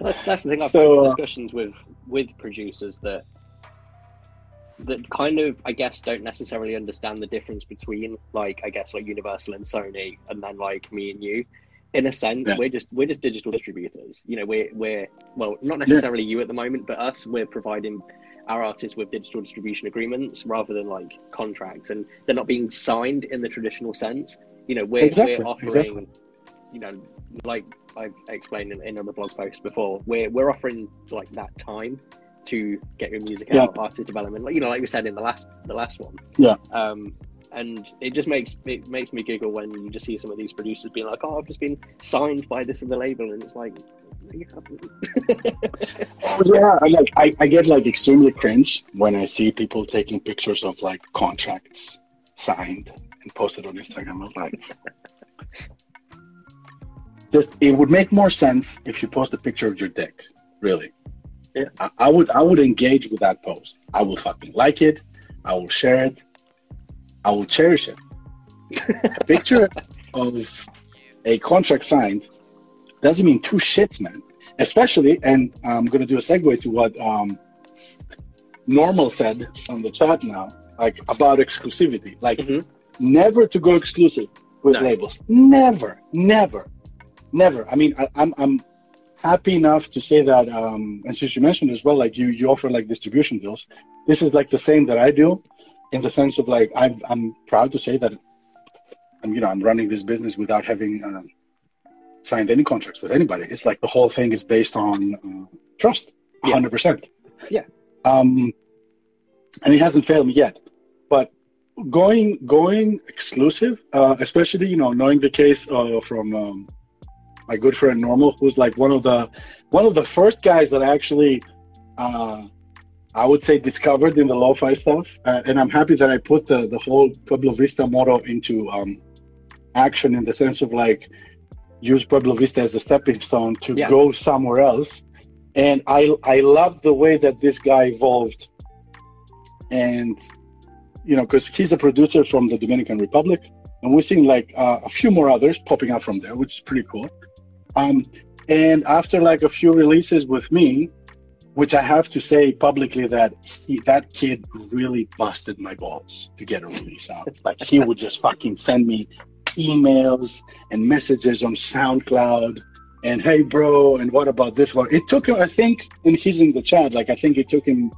That's, that's the thing. I've So, had uh, discussions with with producers that that kind of, I guess, don't necessarily understand the difference between, like, I guess, like Universal and Sony, and then like me and you. In a sense, Yeah. we're just we're just digital distributors. You know, we're we're well, not necessarily you at the moment, but us. We're providing our artists with digital distribution agreements rather than like contracts, and they're not being signed in the traditional sense. You know, we're Exactly, we're offering, exactly. you know, like I've explained in, in other blog posts before, we're we're offering like that time to get your music Yeah. out, artist development, like you know, like we said in the last the last one. Yeah. Um, and it just makes it makes me giggle when you just see some of these producers being like, "Oh, I've just been signed by this other label," and it's like, no, you haven't. Oh, yeah, I like I, I get like extremely cringe when I see people taking pictures of like contracts signed and posted on Instagram. I'm like, just it would make more sense if you post a picture of your dick. Really. I, I would I would engage with that post. I will fucking like it. I will share it. I will cherish it. a picture of a contract signed doesn't mean two shits, man especially, and I'm going to do a segue to what um, Normal said on the chat now, like about exclusivity. Like, Mhm. never to go exclusive with No. labels. Never, never, never. I mean, I, I'm I'm happy enough to say that, um, and since you mentioned as well, like you you offer like distribution deals. This is like the same that I do. in the sense of like I'm I'm proud to say that I'm you know I'm running this business without having uh, signed any contracts with anybody. It's like the whole thing is based on uh, trust, hundred yeah. percent. Yeah. Um, and it hasn't failed me yet, but going going exclusive, uh, especially you know knowing the case uh, from um, my good friend Normal, who's like one of the one of the first guys that actually uh, I would say discovered in the lo-fi stuff, uh, and I'm happy that I put the the whole Pueblo Vista model into um, action in the sense of like use Pueblo Vista as a stepping stone to yeah. go somewhere else. And I I love the way that this guy evolved, and you know because he's a producer from the Dominican Republic, and we're seeing like uh, a few more others popping out from there, which is pretty cool. Um, and after like a few releases with me, which I have to say publicly that he, that kid really busted my balls to get a release out. Like he would just fucking send me emails and messages on SoundCloud and hey bro and what about this one? It took him I think and he's in the chat, like I think it took him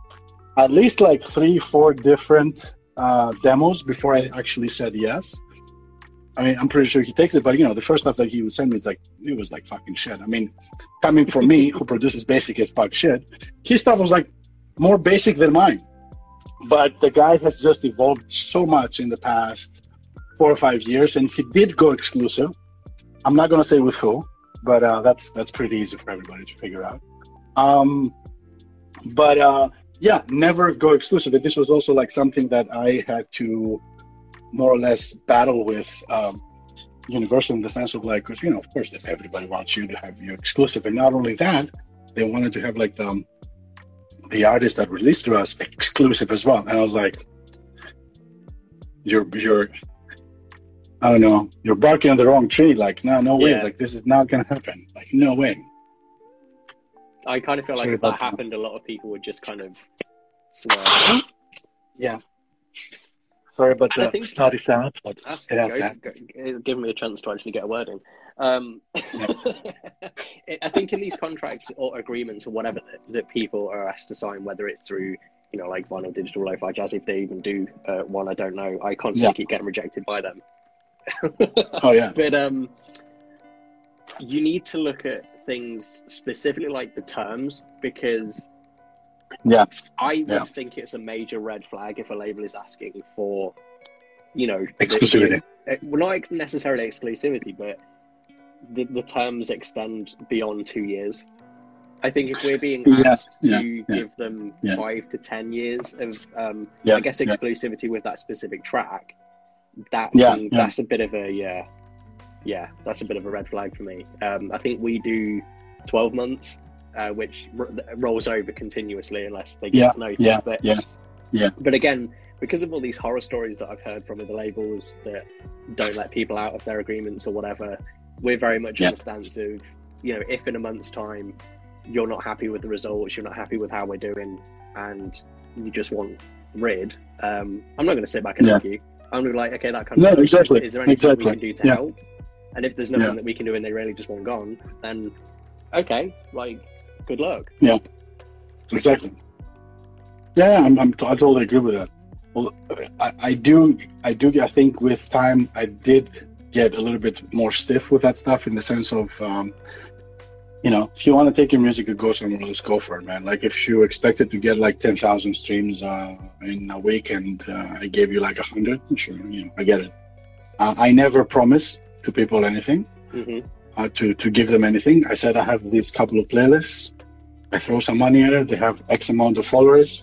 at least like three, four different uh, demos before I actually said yes. I mean, I'm pretty sure he takes it, but you know, the first stuff that he would send me is like it was like fucking shit. I mean, coming from me, who produces basic as fuck shit, his stuff was like more basic than mine. But the guy has just evolved so much in the past four or five years, and he did go exclusive. I'm not gonna say with who, but uh, that's that's pretty easy for everybody to figure out. Um, but uh, yeah, never go exclusive. This was also like something that I had to more or less battle with um, Universal in the sense of like, because you know, of course, if everybody wants you to have you exclusive, and not only that, they wanted to have like the um, the artist that released to us exclusive as well. And I was like, you're you're I don't know, you're barking on the wrong tree. Like, no, no way. Yeah. Like, this is not gonna happen. Like, no way. I kind of feel Sorry like if that happened, a lot of people would just kind of swear. yeah. Sorry about the think, starty sound, but it has go, Give me a chance to actually get a word in. Um, I think in these contracts or agreements or whatever that, that, people are asked to sign, whether it's through you know like vinyl, digital, lo-fi, jazz, if they even do uh, one, I don't know. I constantly yeah. keep getting rejected by them. oh yeah. But um, you need to look at things specifically like the terms because yeah. I would yeah. think it's a major red flag if a label is asking for, you know, exclusivity. The, uh, well, not necessarily exclusivity, but the, the terms extend beyond two years. I think if we're being asked yeah, to yeah, give them five to ten years of, um, I guess, exclusivity with that specific track, that that's a bit of a yeah, yeah, that's a bit of a red flag for me. Um, I think we do twelve months uh, which r- rolls over continuously unless they get yeah, noticed. Yeah, but, yeah, yeah. But again, because of all these horror stories that I've heard from other labels that don't let people out of their agreements or whatever, we're very much yeah. in the stance of, you know, if in a month's time you're not happy with the results, you're not happy with how we're doing, and you just want rid, um, I'm not going to sit back and yeah. argue. I'm going to be like, okay, that kind of no, exactly. Is there anything exactly. we can do to yeah. help? And if there's nothing that we can do and they really just want gone, then okay, like good luck. Yeah, exactly. Yeah, I'm, I'm I totally agree with that. Well, I, I do, I do. I think with time, I did get a little bit more stiff with that stuff in the sense of, um, you know, if you want to take your music and go somewhere else, go for it, man. Like if you expected to get like ten thousand streams uh, in a week and uh, I gave you like a hundred, sure, you know, I get it. Uh, I never promise to people anything. Mm-hmm. Uh, to to give them anything. I said I have these couple of playlists. I throw some money at it. They have X amount of followers.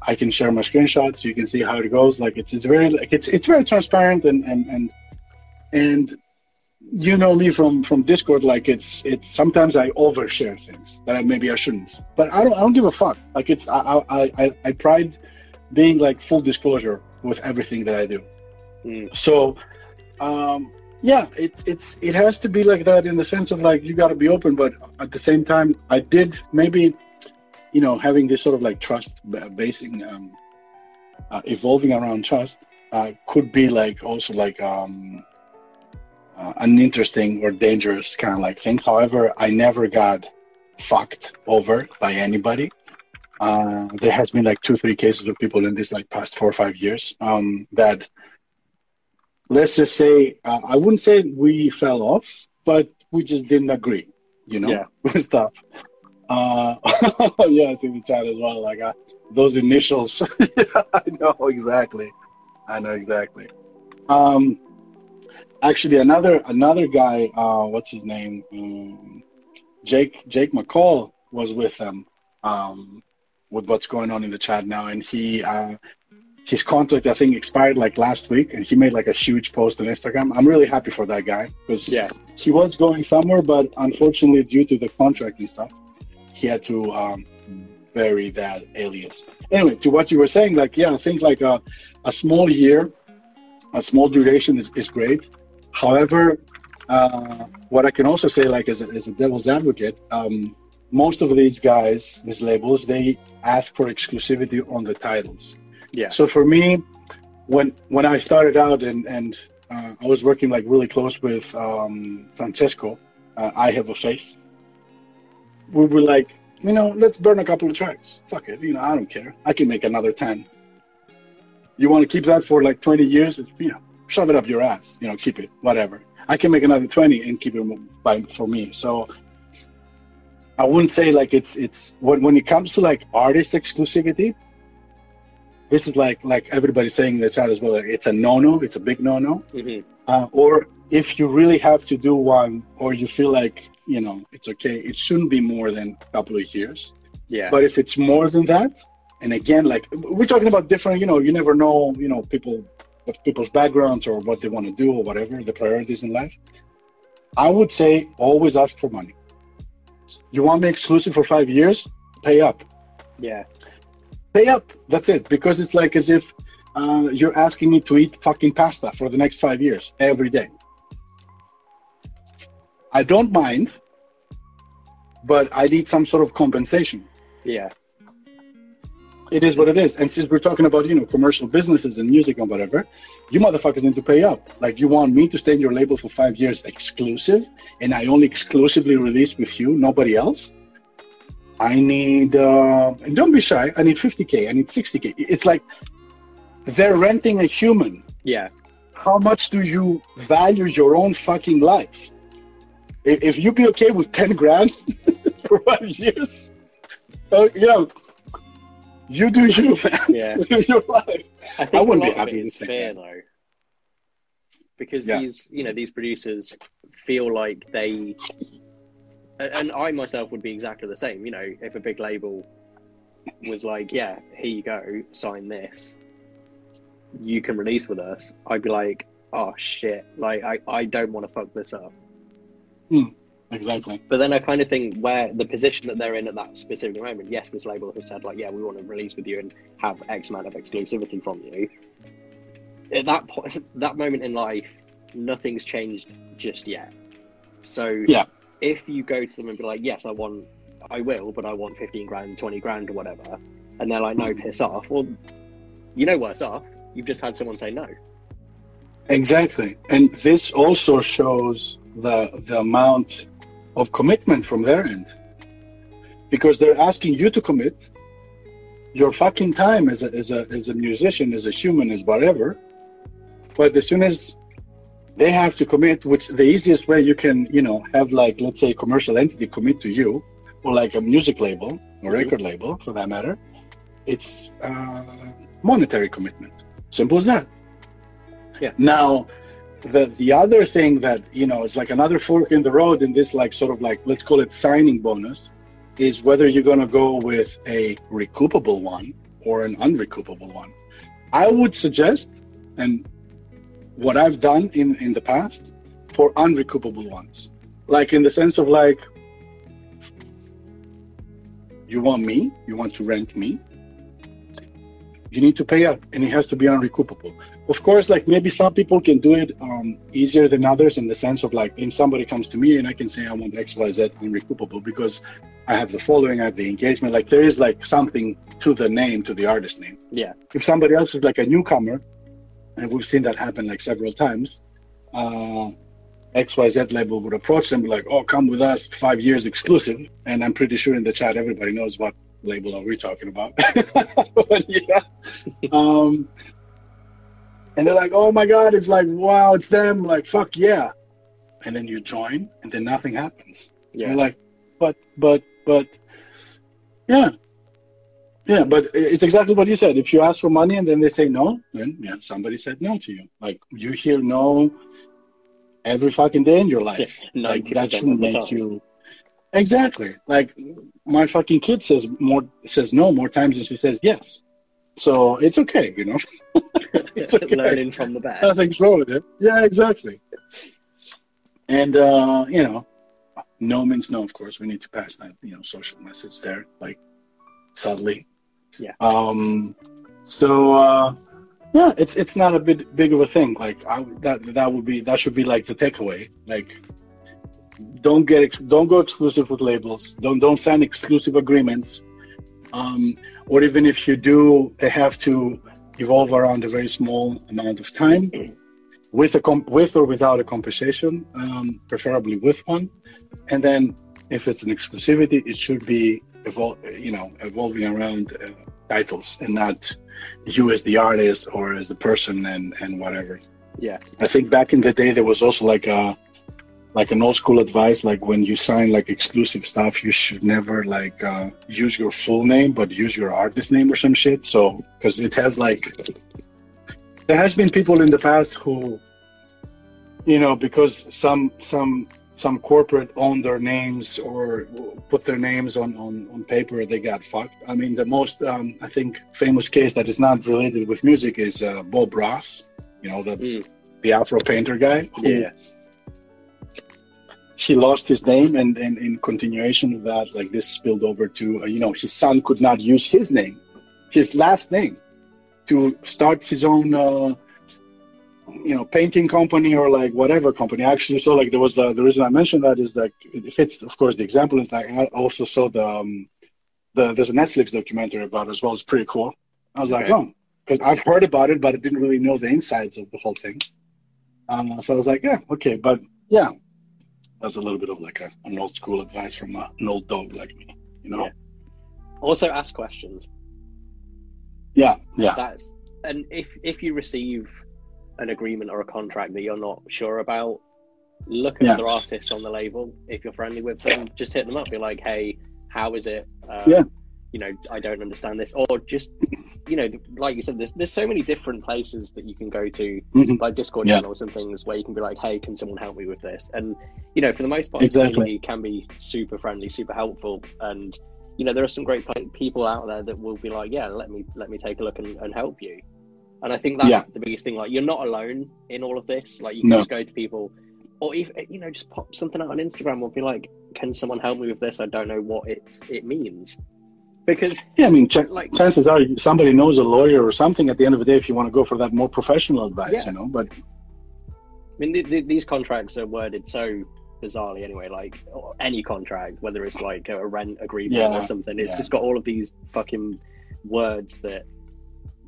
I can share my screenshots. You can see how it goes. Like it's it's very like it's it's very transparent and and and and you know me from from Discord. Like it's it's sometimes I overshare things that I, maybe I shouldn't. But I don't I don't give a fuck. Like it's I I I, I pride being like full disclosure with everything that I do. Mm. So um yeah it's it's it has to be like that in the sense of like you got to be open but at the same time i did maybe you know having this sort of like trust basing um uh, evolving around trust uh, could be like also like um uh, an interesting or dangerous kind of like thing. However i never got fucked over by anybody. Uh, there has been like two, three cases of people in this like past four or five years um, that, let's just say, uh, I wouldn't say we fell off, but we just didn't agree, you know, Yeah. with stuff. Uh, yes, in the chat as well. Like uh, those initials. I know exactly. I know exactly. Um, actually, another another guy. Uh, what's his name? Um, Jake Jake McCall was with them. Um, with what's going on in the chat now, and he uh, his contract I think expired like last week, and he made like a huge post on Instagram. I'm really happy for that guy because Yeah. he was going somewhere, but unfortunately, due to the contract and stuff, he had to um, bury that alias. Anyway, to what you were saying, like, yeah, I think like a, a small year, a small duration is, is great. However, uh, what I can also say, like, as a, as a devil's advocate, um, most of these guys, these labels, they ask for exclusivity on the titles. Yeah. So for me, when when I started out and and uh, I was working like really close with um, Francesco, uh, I have a face. We were like, you know, let's burn a couple of tracks. Fuck it, you know, I don't care. I can make another ten. You want to keep that for like twenty years? It's you know, shove it up your ass. You know, keep it, whatever. I can make another twenty and keep it by for me. So I wouldn't say like it's it's when when it comes to like artist exclusivity. This is like like everybody's saying in the chat as well. Like it's a no no. It's a big no no hmm uh, or if you really have to do one or you feel like you know it's okay it shouldn't be more than a couple of years Yeah. but if it's more than that and again like we're talking about different you know you never know you know people people's backgrounds or what they want to do or whatever the priorities in life i would say always ask for money you want me exclusive for five years pay up yeah. Pay up. That's it. Because it's like as if uh, you're asking me to eat fucking pasta for the next five years every day. I don't mind but i need some sort of compensation. Yeah. it is what it is. And since we're talking about you know commercial businesses and music and whatever you motherfuckers need to pay up. Like you want me to stay in your label for five years exclusive and i only exclusively release with you nobody else i need uh and don't be shy i need 50k i need 60k it's like they're renting a human Yeah. how much do you value your own fucking life if, you be okay with 10 grand for five years uh, you know you do you man Yeah. live your life I think I wouldn't be happy it with is fair though, because Yeah. these you know these producers feel like they, and I myself would be exactly the same. You know, if a big label was like, "Yeah, here you go, sign this, you can release with us," I'd be like, "Oh shit!" Like I I don't want to fuck this up. Hmm, exactly But then I kind of think where the position that they're in at that specific moment, yes, this label has said like, yeah, we want to release with you and have X amount of exclusivity from you. At that point, that moment in life, nothing's changed just yet. So Yeah. If you go to them and be like, yes, I want, I will, but I want fifteen grand, twenty grand, or whatever, and they're like, no, mm. piss off. Well, you know worse off. You've just had someone say no. exactly and this also shows the the amount of commitment from their end because they're asking you to commit your fucking time as a, as a as a musician as a human as whatever but as soon as they have to commit which the easiest way you can you know have like let's say a commercial entity commit to you or like a music label or record label for that matter it's uh, monetary commitment. Simple as that. Yeah. now the the other thing that you know it's like another fork in the road in this like sort of like let's call it signing bonus is whether you're going to go with a recoupable one or an unrecoupable one. I would suggest and what i've done in in the past for unrecoupable ones. Like in the sense of like you want me you want to rent me you need to pay up and it has to be unrecoupable. Of course like maybe some people can do it um, easier than others in the sense of like if somebody comes to me and i can say i want xyz unrecoupable because i have the following i have the engagement. Like there is like something to the name to the artist name. Yeah. if somebody else is like a newcomer and we've seen that happen like several times uh, xyz label would approach them like oh come with us five years exclusive and i'm pretty sure in the chat everybody knows what label are we talking about? but yeah. Um, and they're like, oh my God, it's like, wow, it's them. Like, fuck yeah. And then you join and then nothing happens. Yeah. You're like, but, but, but, yeah. Yeah, but it's exactly what you said. If you ask for money and then they say no, then yeah, somebody said no to you. Like you hear no every fucking day in your life. Yeah, like that shouldn't make you exactly. Like my fucking kid says more says no more times than she says yes. So it's okay, you know. it's okay. Learning from the bad. Nothing's wrong with it. Yeah, exactly. And uh, you know, no means no. Of course, we need to pass that you know social message there, like subtly. Yeah. Um. So uh, yeah, it's it's not a bit big of a thing. Like I, that that would be that should be like the takeaway. Like don't get ex- don't go exclusive with labels. Don't don't sign exclusive agreements. Um, or even if you do, they have to evolve around a very small amount of time, with a comp- with or without a compensation, um, preferably with one. And then if it's an exclusivity, it should be evol- you know evolving around uh, titles and not you as the artist or as the person and and whatever. Yeah. I think back in the day there was also like a like an old school advice like when you sign like exclusive stuff you should never like uh, use your full name but use your artist name or some shit so because it has like there has been people in the past who you know because some some some corporate owned their names or put their names on on, on paper they got fucked i mean the most um, i think famous case that is not related with music is uh, bob ross you know the Mm. the afro painter guy Yeah. he lost his name and, and in continuation of that like this spilled over to uh, you know his son could not use his name his last name to start his own uh, you know painting company or like whatever company. Actually so like there was the, the reason i mentioned that is like it fits of course the example is like i also saw the um, the there's a netflix documentary about it as well. It's pretty cool. I was like oh because i've heard about it but i didn't really know the insides of the whole thing. Um, so i was like yeah okay but yeah. That's a little bit of like a, an old school advice from a, an old dog like me you know? Yeah. Also, ask questions. yeah yeah. That's and if if you receive an agreement or a contract that you're not sure about, look at Yeah. other artists on the label. If you're friendly with them, just hit them up. Be like, hey, how is it? Uh, Yeah. You know, I don't understand this, or just you know, like you said, there's there's so many different places that you can go to, Mhm. like Discord Yeah. channels and things, where you can be like, hey, can someone help me with this? And you know, for the most part, Exactly. can be super friendly, super helpful, and you know, there are some great people out there that will be like, yeah, let me let me take a look and, and help you. And I think that's Yeah. the biggest thing. Like, you're not alone in all of this. Like, you can No. just go to people, or if you know, just pop something out on Instagram or be like, "Can someone help me with this? I don't know what it it means." Because yeah i mean ch- like, chances are somebody knows a lawyer or something at the end of the day if you want to go for that more professional advice Yeah. you know but I mean, th- th- these contracts are worded so bizarrely anyway. Like any contract, whether it's like a rent agreement Yeah, or something, it's yeah. just got all of these fucking words that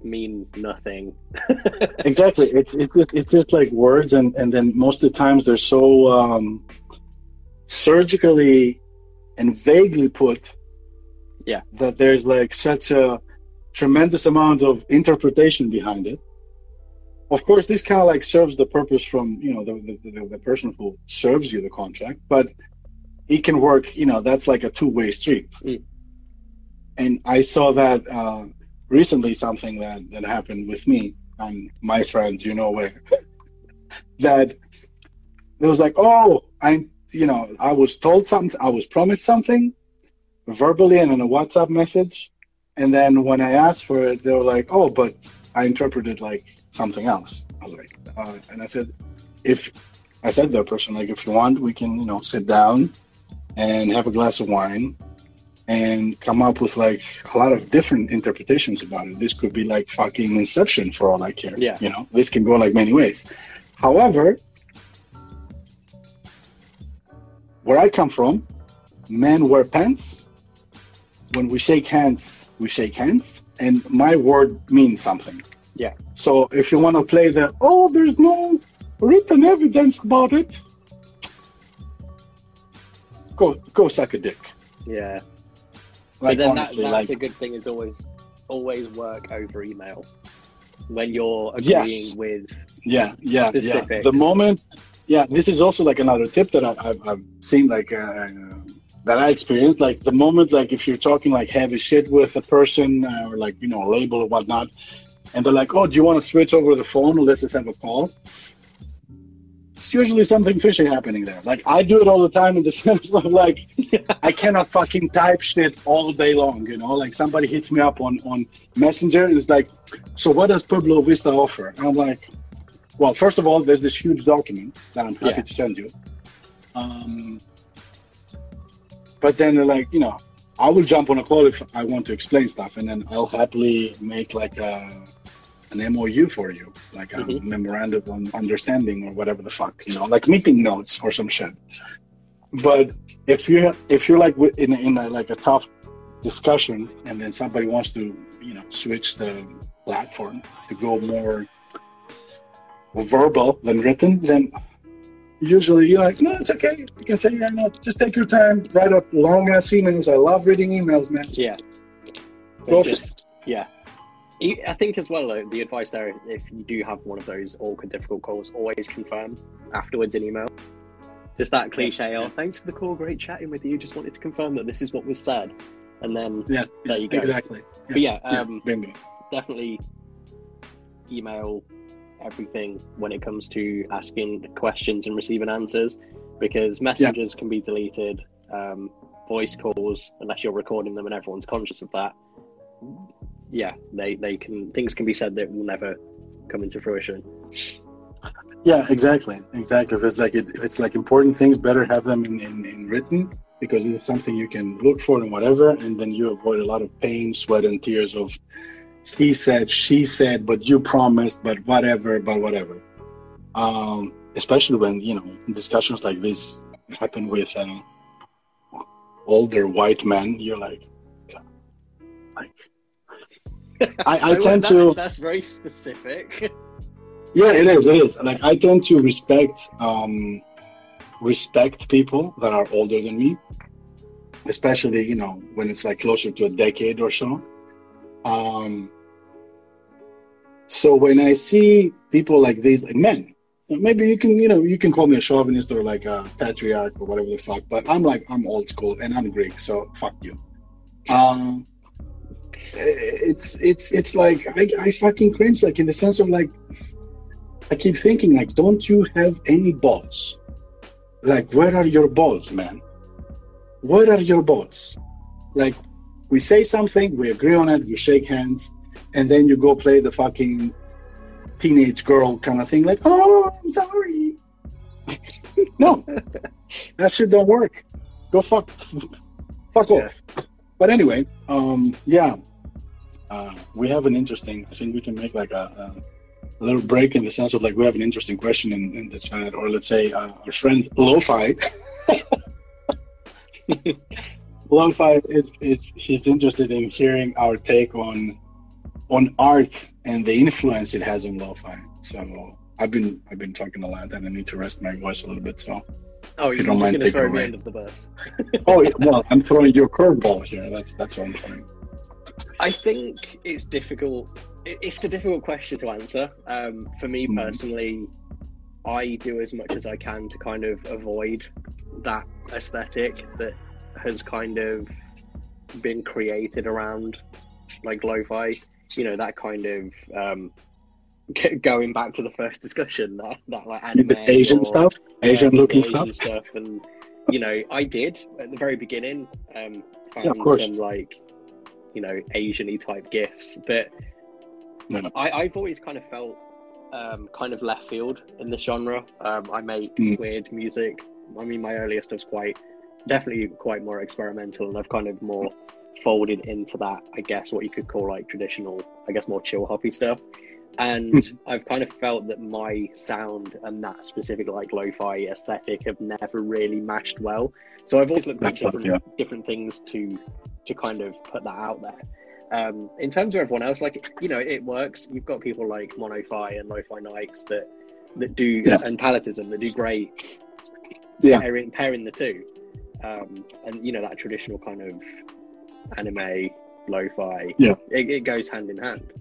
mean nothing. exactly it's it's just, it's just like words and and then most of the times they're so um surgically and vaguely put Yeah. that there's like such a tremendous amount of interpretation behind it of course this kind of like serves the purpose from you know the, the, the, the person who serves you the contract but it can work you know that's like a two-way street Mm. and i saw that uh, recently something that that happened with me and my friends you know where that it was like oh i'm you know i was told something i was promised something verbally and in a whatsapp message. And then when i asked for it they were like oh but i interpreted like something else. I was like uh, and i said if i said to person like if you want we can you know sit down and have a glass of wine and come up with like a lot of different interpretations about it. This could be like fucking Inception for all I care. Yeah. You know, this can go like many ways. However, where I come from, men wear pants. When we shake hands, we shake hands, and my word means something. Yeah. So if you want to play the oh, there's no written evidence about it, go go suck a dick. yeah, Like but then honestly, that, that's like a good thing. Is always always work over email when you're agreeing Yes. with. yeah, yeah, yeah. The moment, yeah, this is also like another tip that I, I've, I've seen like uh, that I experienced. Like the moment, like if you're talking like heavy shit with a person uh, or like you know a label or whatnot, and they're like, "Oh, do you want to switch over the phone? Let's just have a call." It's usually something fishy happening there. Like I do it all the time in the sense of like I cannot fucking type shit all day long. You know, like somebody hits me up on on Messenger and it's like, "So what does Pueblo Vista offer?" And I'm like, "Well, first of all, there's this huge document that I'm happy Yeah. to send you." Um, but then they're like, you know, I will jump on a call if I want to explain stuff, and then I'll happily make like a an MOU for you, like a Mhm. memorandum of understanding or whatever the fuck, you know, like meeting notes or some shit. But if you if you're like in a, in a, like a tough discussion, and then somebody wants to you know switch the platform to go more verbal than written, then usually you're like, no, it's okay. You can say, yeah, no, just take your time, write up long ass emails. I love reading emails, man. Yeah. Go just yeah. I think as well, though, the advice there, if you do have one of those awkward, difficult calls, always confirm afterwards in email. Just that cliche, Yeah. oh, thanks for the call, great chatting with you. Just wanted to confirm that this is what was said. And then, Yeah, There you go. Exactly. but yeah, um, definitely email everything when it comes to asking questions and receiving answers because messengers can be deleted um, voice calls unless you're recording them and everyone's conscious of that yeah they, they can things can be said that will never come into fruition Yeah, exactly, exactly. If it's like it, it's like important things, better have them in, in, in written because it's something you can look for and whatever, and then you avoid a lot of pain, sweat, and tears of he said, she said, but you promised, but whatever, but whatever. Um, especially when you know discussions like this happen with an older white men, you're like, like. I, I tend that- to that's very specific yeah, it is. It is. Like I tend to respect um, respect people that are older than me, especially you know when it's like closer to a decade or so. Um, so when I see people like these, like men, maybe you can you know you can call me a chauvinist or like a patriarch or whatever the fuck, but I'm like I'm old school and I'm Greek, so fuck you. Um, it's it's it's like I, I fucking cringe like in the sense of like I keep thinking like don't you have any balls? Like where are your balls, man? Where are your balls? Like we say something, we agree on it, we shake hands, and then you go play the fucking teenage girl kind of thing, like, oh I'm sorry. no. that shit don't work. Go fuck fuck Yeah. off. But anyway, um yeah. Uh, we have an interesting. I think we can make like a, a little break in the sense of like we have an interesting question in, in the chat, or let's say uh, our friend Lo-Fi. Lo-Fi is is he's interested in hearing our take on on art and the influence it has on lo-fi. So I've been I've been talking a lot, and I need to rest my voice a little bit. So oh you you're don't just mind taking throw me away. under the bus oh yeah, well, I'm throwing you a curveball here. That's that's what I'm throwing. I think it's difficult. It's a difficult question to answer. Um, for me Mhm. personally, I do as much as I can to kind of avoid that aesthetic that has kind of been created around like lo-fi. You know that kind of um, going back to the first discussion that that like anime the Asian or- stuff, Asian the looking Asian stuff. stuff, and you know, I did at the very beginning. Um, found Yeah, of course. some like, you know, Asian-y type gifts, but. I, I've always kind of felt um, kind of left field in the genre. Um, I make Mm. weird music. I mean, my earlier stuff's quite, definitely quite more experimental, and I've kind of more folded into that. I guess what you could call like traditional, I guess more chill hoppy stuff. And Mhm. I've kind of felt that my sound and that specific like lo-fi aesthetic have never really matched well. So I've always looked at different, different things to to kind of put that out there. Um, in terms of everyone else, like you know, it works. You've got people like Mono-Fi and Lo-Fi Nikes that that do Yes. and Palatism that do great Yeah. pairing pairing the two. Um, and you know that traditional kind of anime, lo-fi. Yeah. It, it goes hand in hand.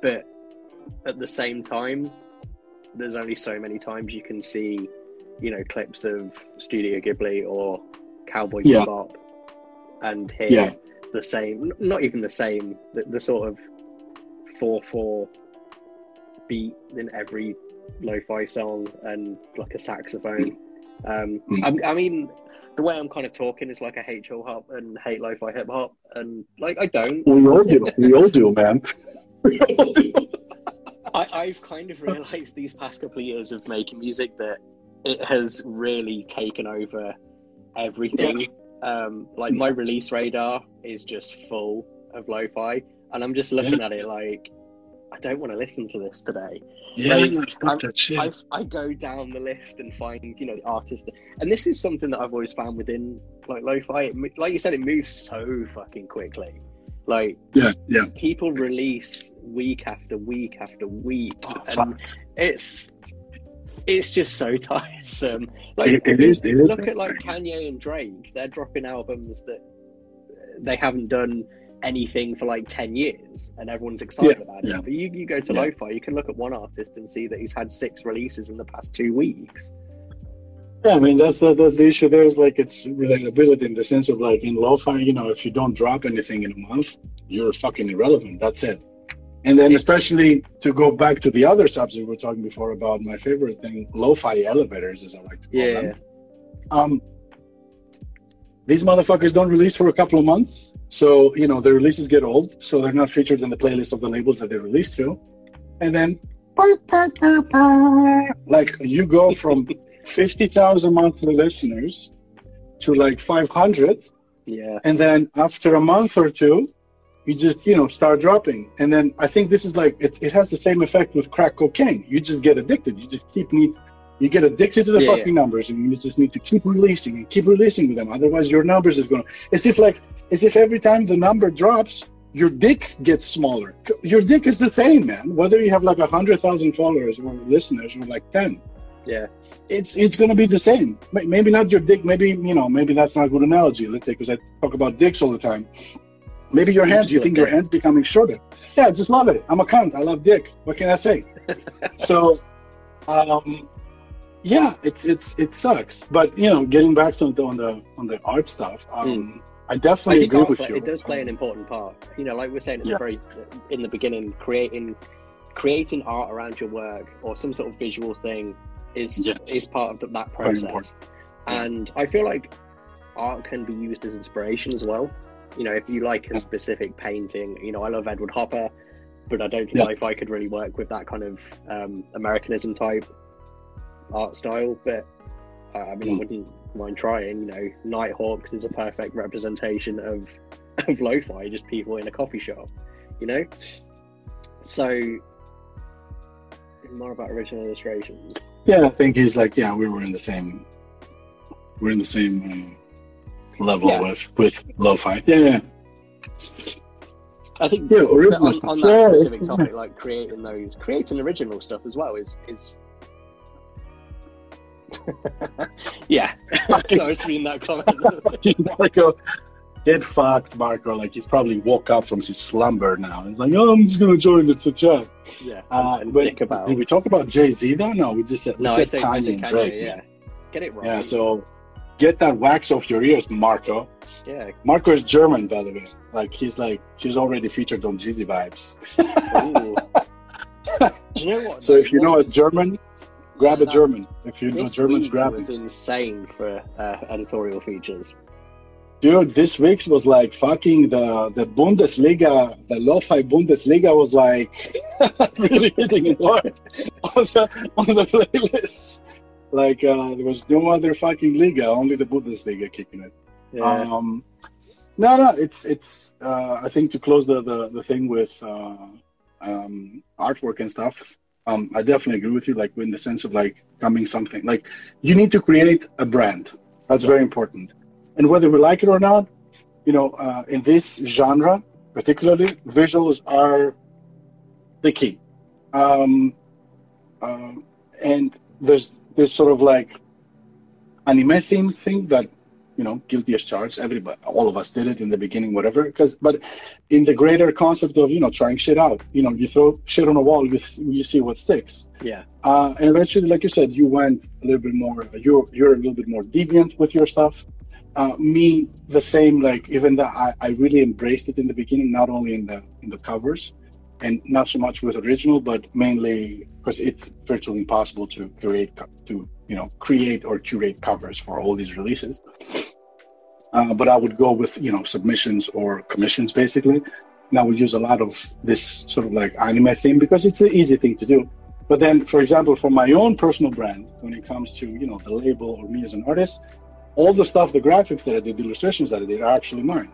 But at the same time, there's only so many times you can see, you know, clips of Studio Ghibli or Cowboy Yeah. Bebop and hear Yeah. the same, not even the same, the, the sort of 4 4 beat in every lo fi song and like a saxophone. Um, Mm. I, I mean, the way I'm kind of talking is like I hate chill hop and hate lo fi hip hop, and like I don't. We all do. We all do, man. All do. I, I've kind of realized these past couple of years of making music that it has really taken over everything. Um, like my release radar is just full of lo-fi, and I'm just looking at it like I don't want to listen to this today. Yeah, Like, fuck that shit. I, I go down the list and find you know the artist, and this is something that I've always found within like lo-fi. It, like you said, it moves so fucking quickly. Like Yeah, yeah. people release week after week after week, Oh, and fuck. it's it's just so tiresome. Like It- it is, it is. look at like Kanye and Drake; they're dropping albums that they haven't done anything for like 10 years and everyone's excited Yeah, about it yeah. but you, you go to Yeah. lo-fi you can look at one artist and see that he's had six releases in the past two weeks Yeah, I mean that's the, the the issue. There is like it's relatability in the sense of like in lo-fi, you know, if you don't drop anything in a month, you're fucking irrelevant. That's it. And then especially to go back to the other subject we were talking before about my favorite thing, lo-fi elevators, as I like to call yeah. them. Um, these motherfuckers don't release for a couple of months, so you know the releases get old, so they're not featured in the playlist of the labels that they release to, and then like you go from fifty thousand monthly listeners to like five hundred, yeah. And then after a month or two, you just you know start dropping, and then I think this is like it, it has the same effect with crack cocaine. You just get addicted. You just keep need you get addicted to the Yeah, fucking numbers, and you just need to keep releasing and keep releasing them. Otherwise, your numbers is going. to It's if like as if every time the number drops, your dick gets smaller. Your dick is the same, man. Whether you have like a hundred thousand followers or listeners or like ten, yeah it's it's going to be the same. Maybe not your dick. Maybe you know. Maybe that's not a good analogy. Let's say because I talk about dicks all the time. Maybe your hands. You think your hands becoming shorter? Yeah, I just love it. I'm a cunt. I love dick. What can I say? so, um, yeah, it's it's it sucks. But you know, getting back to the, on the on the art stuff, um, I I definitely think agree with play- you. it does play an important part. You know, like we are saying at Yeah. the very in the beginning, creating creating art around your work or some sort of visual thing is Yes. is part of the, that process. And I feel like art can be used as inspiration as well. You know, if you like a specific painting, you know, I love Edward Hopper, but I don't think Yeah. lo-fi could really work with that kind of um, Americanism type art style. But uh, I mean, I Mm. wouldn't mind trying. You know, Nighthawks is a perfect representation of of lo-fi, just people in a coffee shop. You know, so more about original illustrations. Yeah, I think he's like, yeah, we were in the same, we're in the same uh, level Yeah. with with lo-fi. Yeah, yeah, I think yeah. Original on, stuff. on that specific topic, like creating those, creating original stuff as well is is. yeah, so I was reading that comment. Marco, get fucked, Marco. Like he's probably woke up from his slumber now. He's like, oh, I'm just gonna join the the chat. yeah, Uh, and but about. did we talk about Jay Z though? No, we just said we no, said Kanye Kanye, and Drake. yeah. man. Get it right. Yeah, so get that wax off your ears, Marco. yeah. Marco is German, by the way. Like he's like he's already featured on Jeezy Vibes. You know what? So if you know a German, grab yeah, a German. If you know Germans, grab was it. insane for uh, editorial features. Dude, this week's was like fucking the the Bundesliga, the lo-fi Bundesliga was like really hitting it hard on the on the playlist. Like uh, there was no other fucking liga, only the Bundesliga kicking it. Yeah, Um, no, no, it's it's. Uh, I think to close the the, the thing with uh, um, artwork and stuff. Um, I definitely agree with you. Like in the sense of like coming something like you need to create a brand. That's very important. And whether we like it or not, you know, uh, in this genre particularly, visuals are the key. Um, um, and there's there's sort of like anime theme thing that you know, guilty as charged. Everybody, all of us did it in the beginning, whatever. Because, but in the greater concept of you know trying shit out, you know, you throw shit on a wall, you you see what sticks. Yeah. Uh, and eventually, like you said, you went a little bit more. You're you're a little bit more deviant with your stuff. Uh, me, the same. Like even that, I, I really embraced it in the beginning, not only in the in the covers, and not so much with original, but mainly because it's virtually impossible to create to you know create or curate covers for all these releases. Uh, but I would go with you know submissions or commissions basically. And I would use a lot of this sort of like anime theme because it's the easy thing to do. But then, for example, for my own personal brand, when it comes to you know the label or me as an artist, all the stuff, the graphics that I did, the illustrations that I did, are actually mine.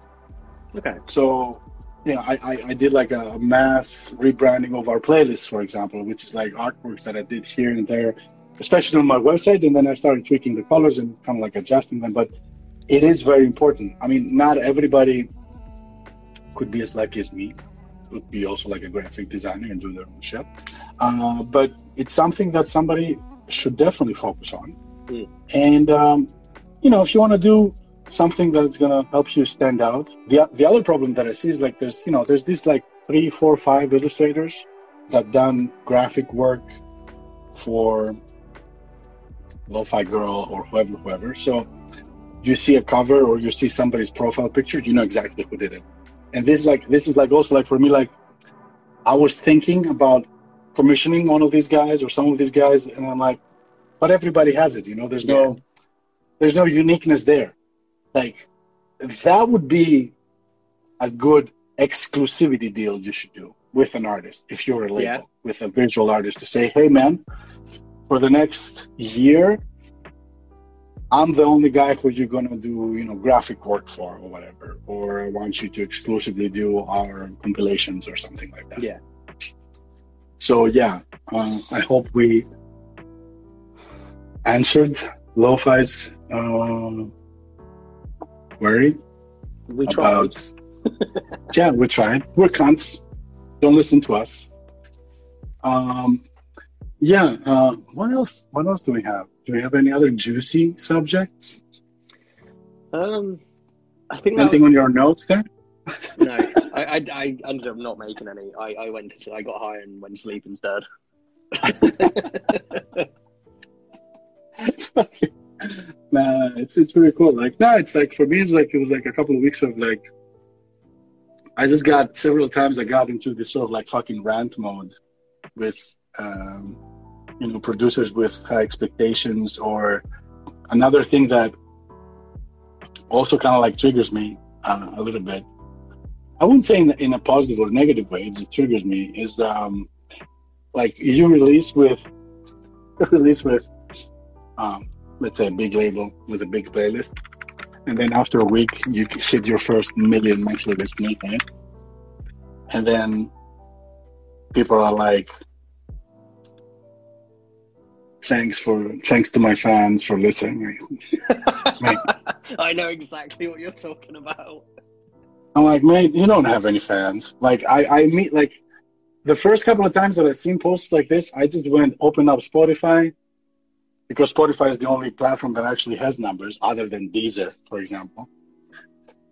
Okay. So yeah, I, I, I, did like a mass rebranding of our playlists, for example, which is like artworks that I did here and there, especially on my website. And then I started tweaking the colors and kind of like adjusting them. But it is very important. I mean, not everybody could be as lucky as me, could be also like a graphic designer and do their own shit. Uh, but it's something that somebody should definitely focus on. Mm. And, um, you know, if you want to do something that's gonna help you stand out. The the other problem that I see is like there's you know there's these like three, four, five illustrators that done graphic work for Lo-Fi Girl or whoever, whoever. So you see a cover or you see somebody's profile picture, you know exactly who did it. And this is like this is like also like for me like I was thinking about commissioning one of these guys or some of these guys, and I'm like, but everybody has it, you know. There's yeah. no there's no uniqueness there. Like that would be a good exclusivity deal you should do with an artist if you're a label yeah. with a visual artist to say, hey man, for the next year, I'm the only guy who you're gonna do, you know, graphic work for or whatever, or I want you to exclusively do our compilations or something like that. Yeah. So yeah, uh, I hope we answered Lo-Fi's uh, worried we tried. about. yeah, we tried. We're cunts. Don't listen to us. Um, yeah. Uh, what else? What else do we have? Do we have any other juicy subjects? Um, I think anything was... on your notes there. no, I, I, I, ended up not making any. I, I went to, I got high and went to sleep instead. nah, it's it's really cool. Like, nah, it's like for me, it's like it was like a couple of weeks of like. I just got several times. I got into this sort of like fucking rant mode, with um, you know producers with high expectations, or another thing that also kind of like triggers me uh, a little bit. I wouldn't say in, in a positive or negative way. It triggers me. Is um, like you release with release with um, let's say a big label with a big playlist. And then after a week you hit your first million monthly listening right? and then people are like thanks for thanks to my fans for listening. I know exactly what you're talking about. I'm like mate you don't have any fans. Like i i meet like the first couple of times that i've seen posts like this i just went open up spotify because Spotify is the only platform that actually has numbers other than Deezer, for example.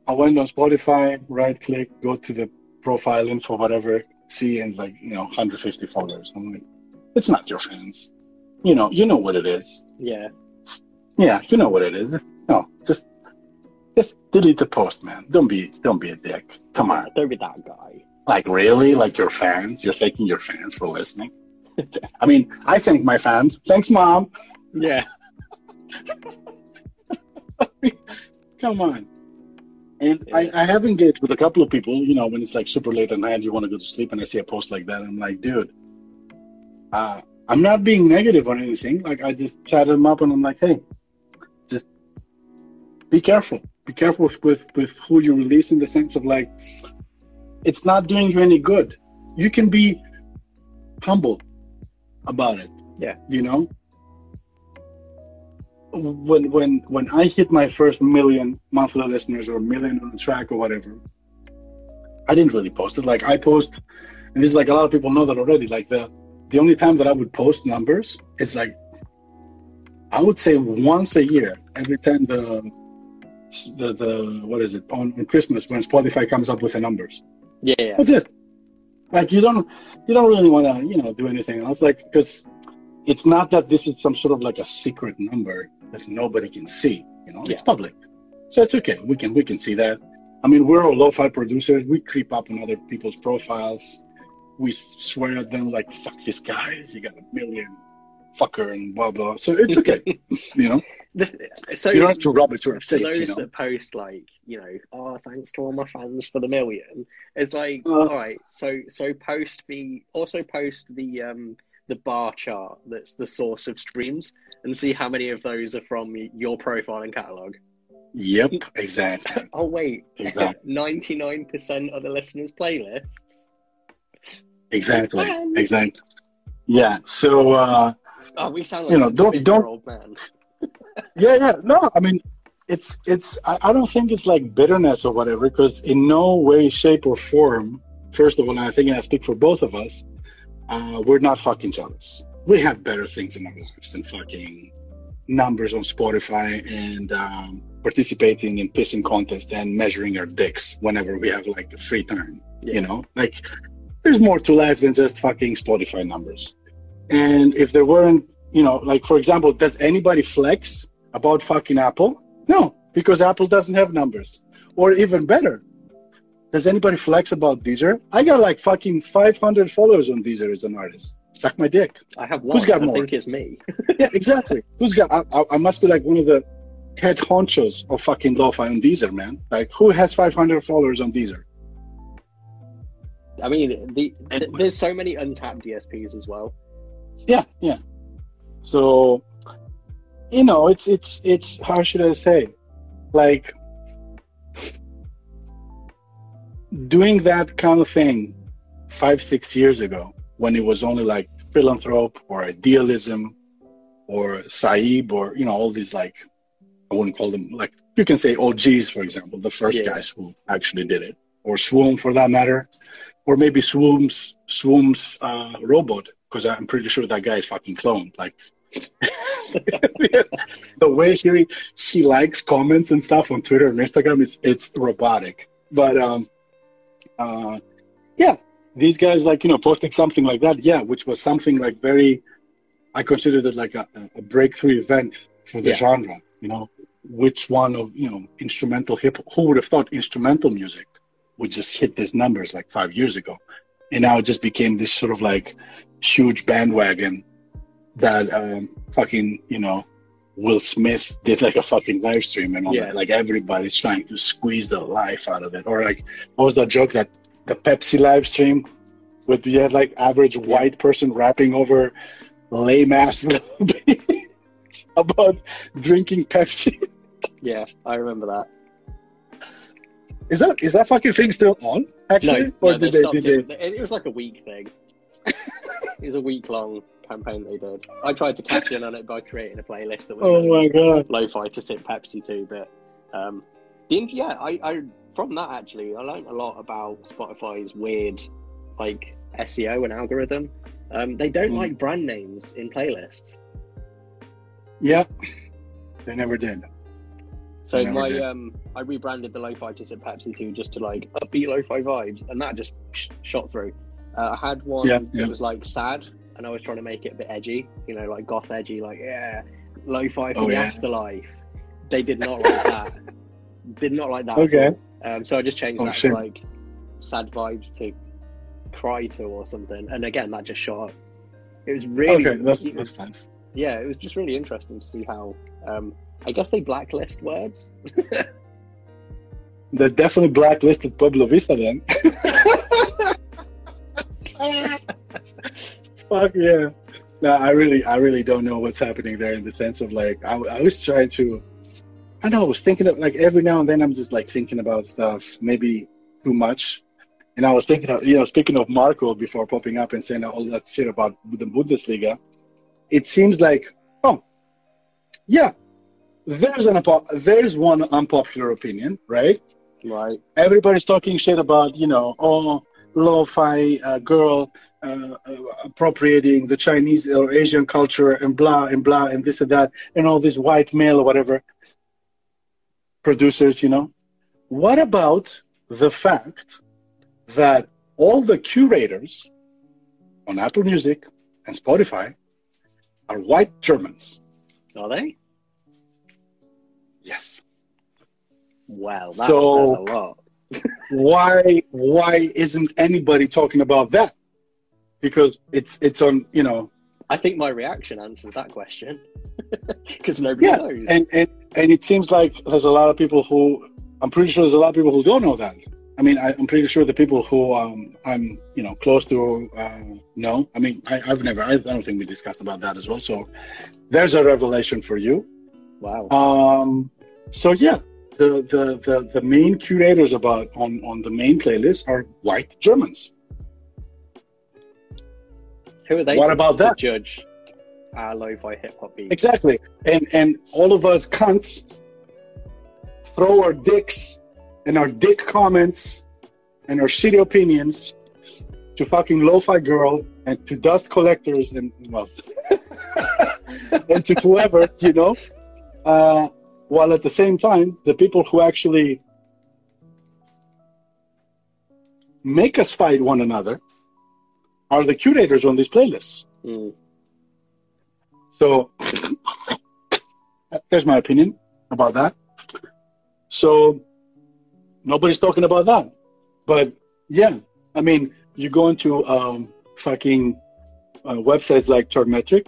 I went on Spotify, right click, go to the profile info, whatever, see, and like, you know, 150 followers. I'm like, it's not your fans. You know, you know what it is. Yeah. Yeah, you know what it is. No, just just delete the post, man. Don't be don't be a dick. Come on. Don't be that guy. Like really? Like your fans? You're thanking your fans for listening? I mean, I thank my fans. Thanks, mom. Yeah. Come on. And yeah. I, I have engaged with a couple of people, you know, when it's like super late at night, you want to go to sleep, and I see a post like that, I'm like, dude, uh, I'm not being negative or anything. Like, I just chatted them up, and I'm like, hey, just be careful. Be careful with, with, with who you release in the sense of like, it's not doing you any good. You can be humble about it. Yeah. You know, when when when I hit my first million monthly listeners or million on the track or whatever, I didn't really post it. Like I post, and this is like a lot of people know that already. Like the the only time that I would post numbers is like I would say once a year. Every time the the the what is it on, on Christmas when Spotify comes up with the numbers. Yeah, yeah. That's it. Like you don't you don't really want to you know do anything else. Like because it's not that this is some sort of like a secret number that nobody can see. You know, it's public, so it's okay. We can we can see that. I mean, we're all lo-fi producers. We creep up on other people's profiles. We swear at them like "fuck this guy," you got a million, fucker, and blah blah. So it's okay. you know, The- so you don't have to rub it to our face. those You know, that post like you know oh thanks to all my fans for the million it's like Uh. all right so so post the also post the um the bar chart that's the source of streams and see how many of those are from your profile and catalog yep, exactly, oh wait exactly, 99% of the listeners playlists exactly, Man. exactly. Yeah. So. uh oh we sound like You know, don't- don't- old man yeah yeah no i mean it's it's I, I don't think it's like bitterness or whatever because in no way shape or form first of all and i think i speak for both of us uh, we're not fucking jealous we have better things in our lives than fucking numbers on spotify and um, participating in pissing contests and measuring our dicks whenever we have like free time Yeah. you know like there's more to life than just fucking spotify numbers and if there weren't you know, like for example, does anybody flex about fucking Apple? No, because Apple doesn't have numbers. Or even better, does anybody flex about Deezer? I got like fucking 500 followers on Deezer as an artist. Suck my dick. i have one Who's got i more? think it's me yeah, exactly. Who's got? I, I, I must be like one of the head honchos of fucking lo-fi on Deezer, man. Like, who has 500 followers on Deezer? i mean the, th- Anyway. there's so many untapped dsps as well Yeah, yeah. So, you know, it's it's it's how should I say, like doing that kind of thing five six years ago when it was only like philanthrope or idealism or Saib or you know all these like I wouldn't call them like you can say OGs for example the first Yeah. guys who actually did it or Swoom for that matter or maybe Swoom's Swoom's uh, robot because I'm pretty sure that guy is fucking cloned like the way he he likes comments and stuff on Twitter and Instagram is it's robotic but um uh yeah these guys like you know posting something like that yeah which was something like very I considered it like a, a breakthrough event for the Yeah. genre you know which one of you know instrumental hip who would have thought instrumental music would just hit these numbers like five years ago and now it just became this sort of like huge bandwagon that um fucking you know Will Smith did like a fucking live stream and all Yeah. that. Like everybody's trying to squeeze the life out of it. Or like what was that joke that the Pepsi live stream with you had like average white person rapping over lame ass about drinking Pepsi. yeah i remember that Is that is that fucking thing still on? Actually, No, or no, did they they, did they? it. It was like a week thing. it was a week long campaign they did. I tried to catch in on it by creating a playlist that was Oh my god! lo-fi to sip Pepsi to, but um, the yeah, I, I from that actually I learned a lot about Spotify's weird like SEO and algorithm. Um, they don't Mm. like brand names in playlists. Yeah, they never did. So Never my did. um, I rebranded the lo-fi to sip Pepsi to just to like upbeat lo-fi vibes, and that just shot through. Uh, I had one Yeah, that yeah. was like sad, and I was trying to make it a bit edgy, you know, like goth edgy, like yeah, lo-fi for Oh, the yeah. afterlife. They did not like that. did not like that. Okay. Um, so I just changed Oh, that shit. to like sad vibes to cry to or something, and again that just shot. up. It was really Okay, that's that's nice. yeah, it was just really interesting to see how. Um, I guess they blacklist words. They definitely blacklisted Pueblo Vista then. Fuck yeah. No, I really, I really don't know what's happening there in the sense of like, I, I was trying to, I know, I was thinking of like every now and then I'm just like thinking about stuff, maybe too much. And I was thinking of, you know, speaking of Marco before popping up and saying all that shit about the Bundesliga, it seems like, oh, yeah, there's an, there's one unpopular opinion, right? Right. everybody's talking shit about you know oh lo-fi uh, girl uh, uh, appropriating the chinese or asian culture and blah and blah and this and that and all this white male or whatever producers, you know. What about the fact that all the curators on Apple Music and Spotify are white Germans? Are they? Yes. Wow, that So- says a lot. why why isn't anybody talking about that? Because it's it's on you know I think my reaction answers that question because nobody yeah knows. and, and and it seems like there's a lot of people who I'm pretty sure there's a lot of people who don't know that. I mean I, I'm pretty sure the people who um, I'm you know close to uh, know. I mean I, I've never I, I don't think we discussed about that as well. So there's a revelation for you. wow. Um, so yeah, the, the the the main curators about on on the main playlist are white Germans. Who are they? what about that? Judge our lo-fi hip hop beat. Exactly. And and all of us cunts throw our dicks and our dick comments and our shitty opinions to fucking lo-fi girl and to dust collectors and well and to whoever, you know. Uh, while at the same time, the people who actually make us fight one another are the curators on these playlists. Mm. So there's my opinion about that. So nobody's talking about that. But yeah, I mean, you go into um, fucking uh, websites like Chartmetric,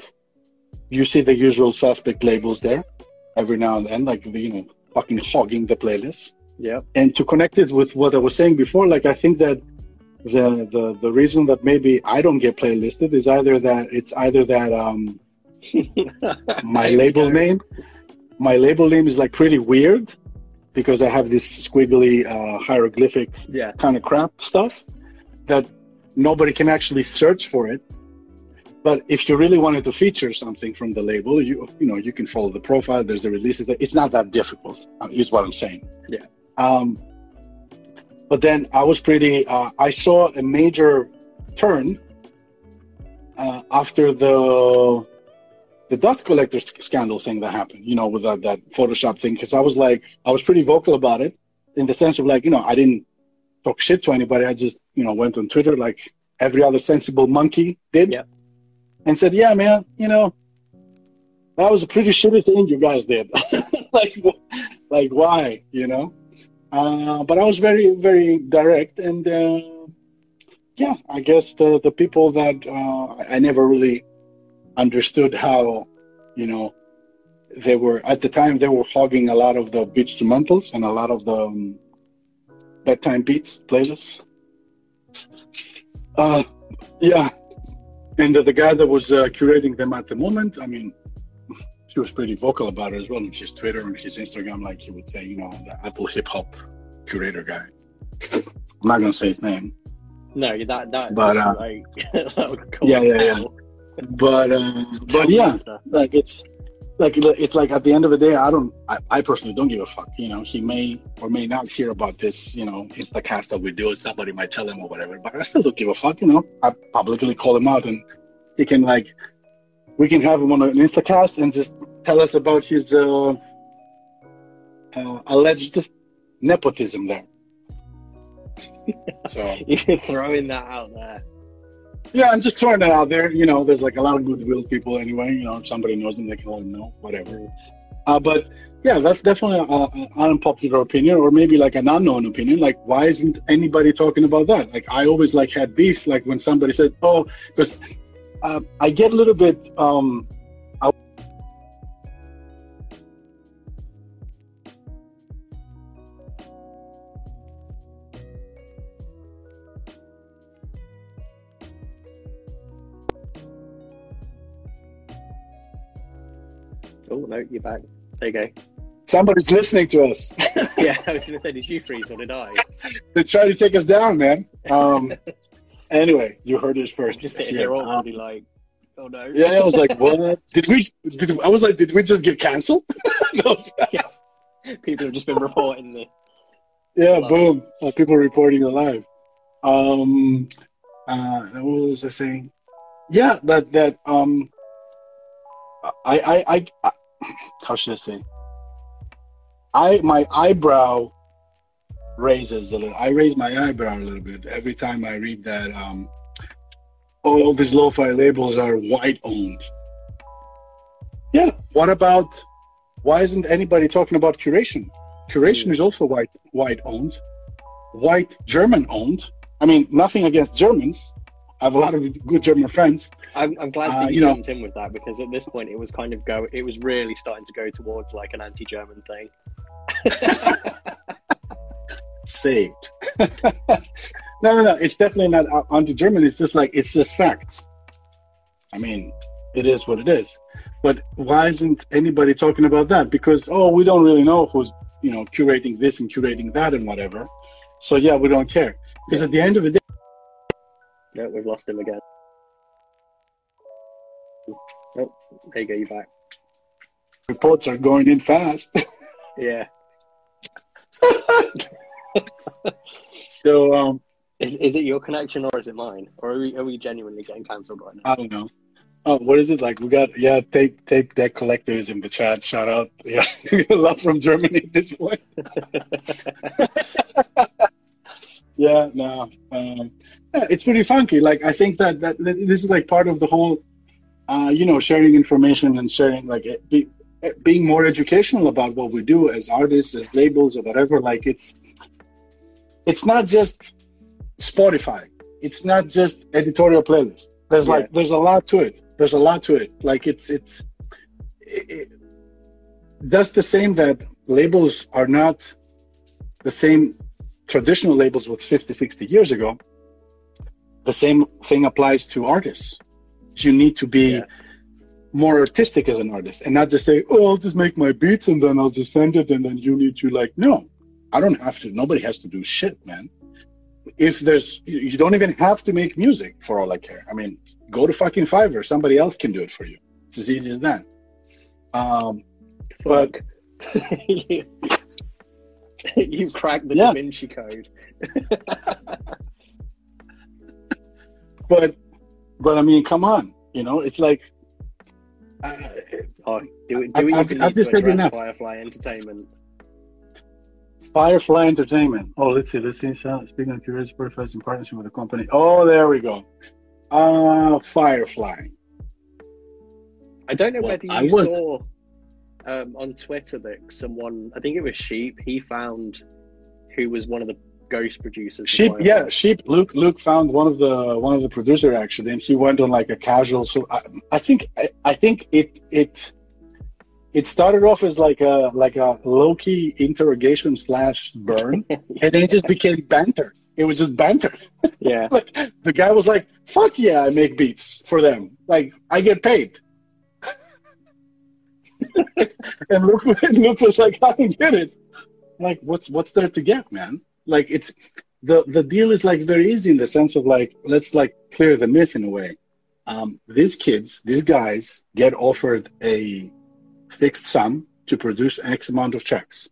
you see the usual suspect labels there every now and then, like, you know, fucking hogging the playlist. Yeah. And to connect it with what I was saying before, like, I think that the, the, the reason that maybe I don't get playlisted is either that it's either that um, my label name my label name is like pretty weird because i have this squiggly uh, hieroglyphic Yeah. kind of crap stuff that nobody can actually search for it but if you really wanted to feature something from the label you you know you can follow the profile there's the releases it's not that difficult uh, is what i'm saying Yeah. um, but then i was pretty uh, i saw a major turn uh, after the the dust collector scandal thing that happened, you know, with that, that Photoshop thing. Because I was like, I was pretty vocal about it in the sense of like, you know, I didn't talk shit to anybody. I just, you know, went on Twitter like every other sensible monkey did Yeah. and said, yeah, man, you know, that was a pretty shitty thing you guys did. like, like why, you know? Uh, but I was very, very direct and, uh, yeah, I guess the, the people that uh, I never really understood how, you know, they were at the time they were hogging a lot of the beats instrumentals and a lot of the um, bedtime beats playlists. Uh, yeah, and the, the guy that was uh, curating them at the moment, I mean, he was pretty vocal about it as well on his Twitter and his Instagram. Like he would say, you know, the Apple hip hop curator guy. I'm not gonna say his name, No, that that. But, uh, like, that yeah, yeah, yeah. but uh, but yeah, like it's like it's like at the end of the day i don't I, I personally don't give a fuck you know he may or may not hear about this you know instacast that we do somebody might tell him or whatever but i still don't give a fuck you know i publicly call him out and he can like we can have him on an instacast and just tell us about his uh, uh alleged nepotism there so You're throwing that out there. yeah, I'm just throwing that out there. You know, there's like a lot of goodwill people anyway. You know, if somebody knows them, they can let them know, whatever. Uh, but yeah, that's definitely an unpopular opinion, or maybe like an unknown opinion. Like, why isn't anybody talking about that? Like, I always like had beef. Like when somebody said, "Oh," because uh, I get a little bit. Um, Oh no, you're back. There you go. somebody's listening to us. Yeah, I was going to say, did you freeze or did I? They're trying to take us down, man. Um, anyway, you heard it first. Just sitting here. Um, awkwardly, like, oh no. Yeah, I was like, what? Did we? Did, I was like, did we just get was fast. Yes. People have just been reporting this. Yeah, Live. boom. Uh, people reporting it live. Um, uh, what was I saying? Yeah, that that um, I I I, how should I say? I my eyebrow raises a little. I raise my eyebrow a little bit every time I read that. Um, all these lo-fi labels are white owned. Yeah. What about? Why isn't anybody talking about curation? Curation is also white white owned, white German owned. I mean, nothing against Germans. I have a lot of good German friends. I'm, I'm glad Uh, that you, you know- jumped in with that because at this point it was kind of go. It was really starting to go towards like an anti-German thing. Saved. no, no, no. It's definitely not uh, anti-German. It's just like it's just facts. I mean, it is what it is. But why isn't anybody talking about that? Because oh, we don't really know who's you know curating this and curating that and whatever. So yeah, we don't care. Because at the end of the day. No, we've lost him again. Oh, there you go. You back? reports are going in fast. Yeah. so um, Is, is it your connection or is it mine? Or are we, are we genuinely getting cancelled right now? I don't know. Oh, what is it like? We got yeah, take take that collectors in the chat. Shout out, yeah, a lot from Germany at this point. Yeah, no, um, yeah, it's pretty funky. Like I think that, that this is like part of the whole, uh, you know, sharing information and sharing like it, be, it being more educational about what we do as artists, as labels, or whatever. Like it's it's not just Spotify. It's not just editorial playlist. There's Yeah. like there's a lot to it. There's a lot to it. Like it's it's it, it, that's the same that labels are not the same traditional labels with 50 60 years ago the same thing applies to artists. You need to be Yeah. more artistic as an artist and not just say oh i'll just make my beats and then i'll just send it and then you need to like no i don't have to. Nobody has to do shit man. If there's you don't even have to make music for all i care. I mean go to fucking fiverr. Somebody else can do it for you. It's as easy as that. Um Fuck. you, you cracked the Yeah. Da Vinci Code. but but i mean come on you know it's like uh, Oh, do, do we I've- even I've need just to said address enough. Firefly Entertainment? Firefly Entertainment. Oh, let's see. Let's see. So, speaking of curious, Firefly is in partnership with the company. Oh, there we go. Uh, Firefly. I don't know Well, whether you I was- saw um, on Twitter that someone, I think it was Sheep, he found who was one of the ghost producers. Sheep. Yeah, Sheep. Luke. Luke found one of the one of the producer actually, and he went on like a casual. So I, I think I, I think it it it started off as like a like a low key interrogation slash burn, and then it just became banter. It was just banter. Yeah. like the guy was like, "Fuck yeah, I make beats for them. Like I get paid." and Luke, Luke was like, "I don't get it. Like, what's what's there to get, man? Like, it's the the deal is like very easy in the sense of like, let's like clear the myth in a way. Um, these kids, these guys, get offered a fixed sum to produce X amount of checks,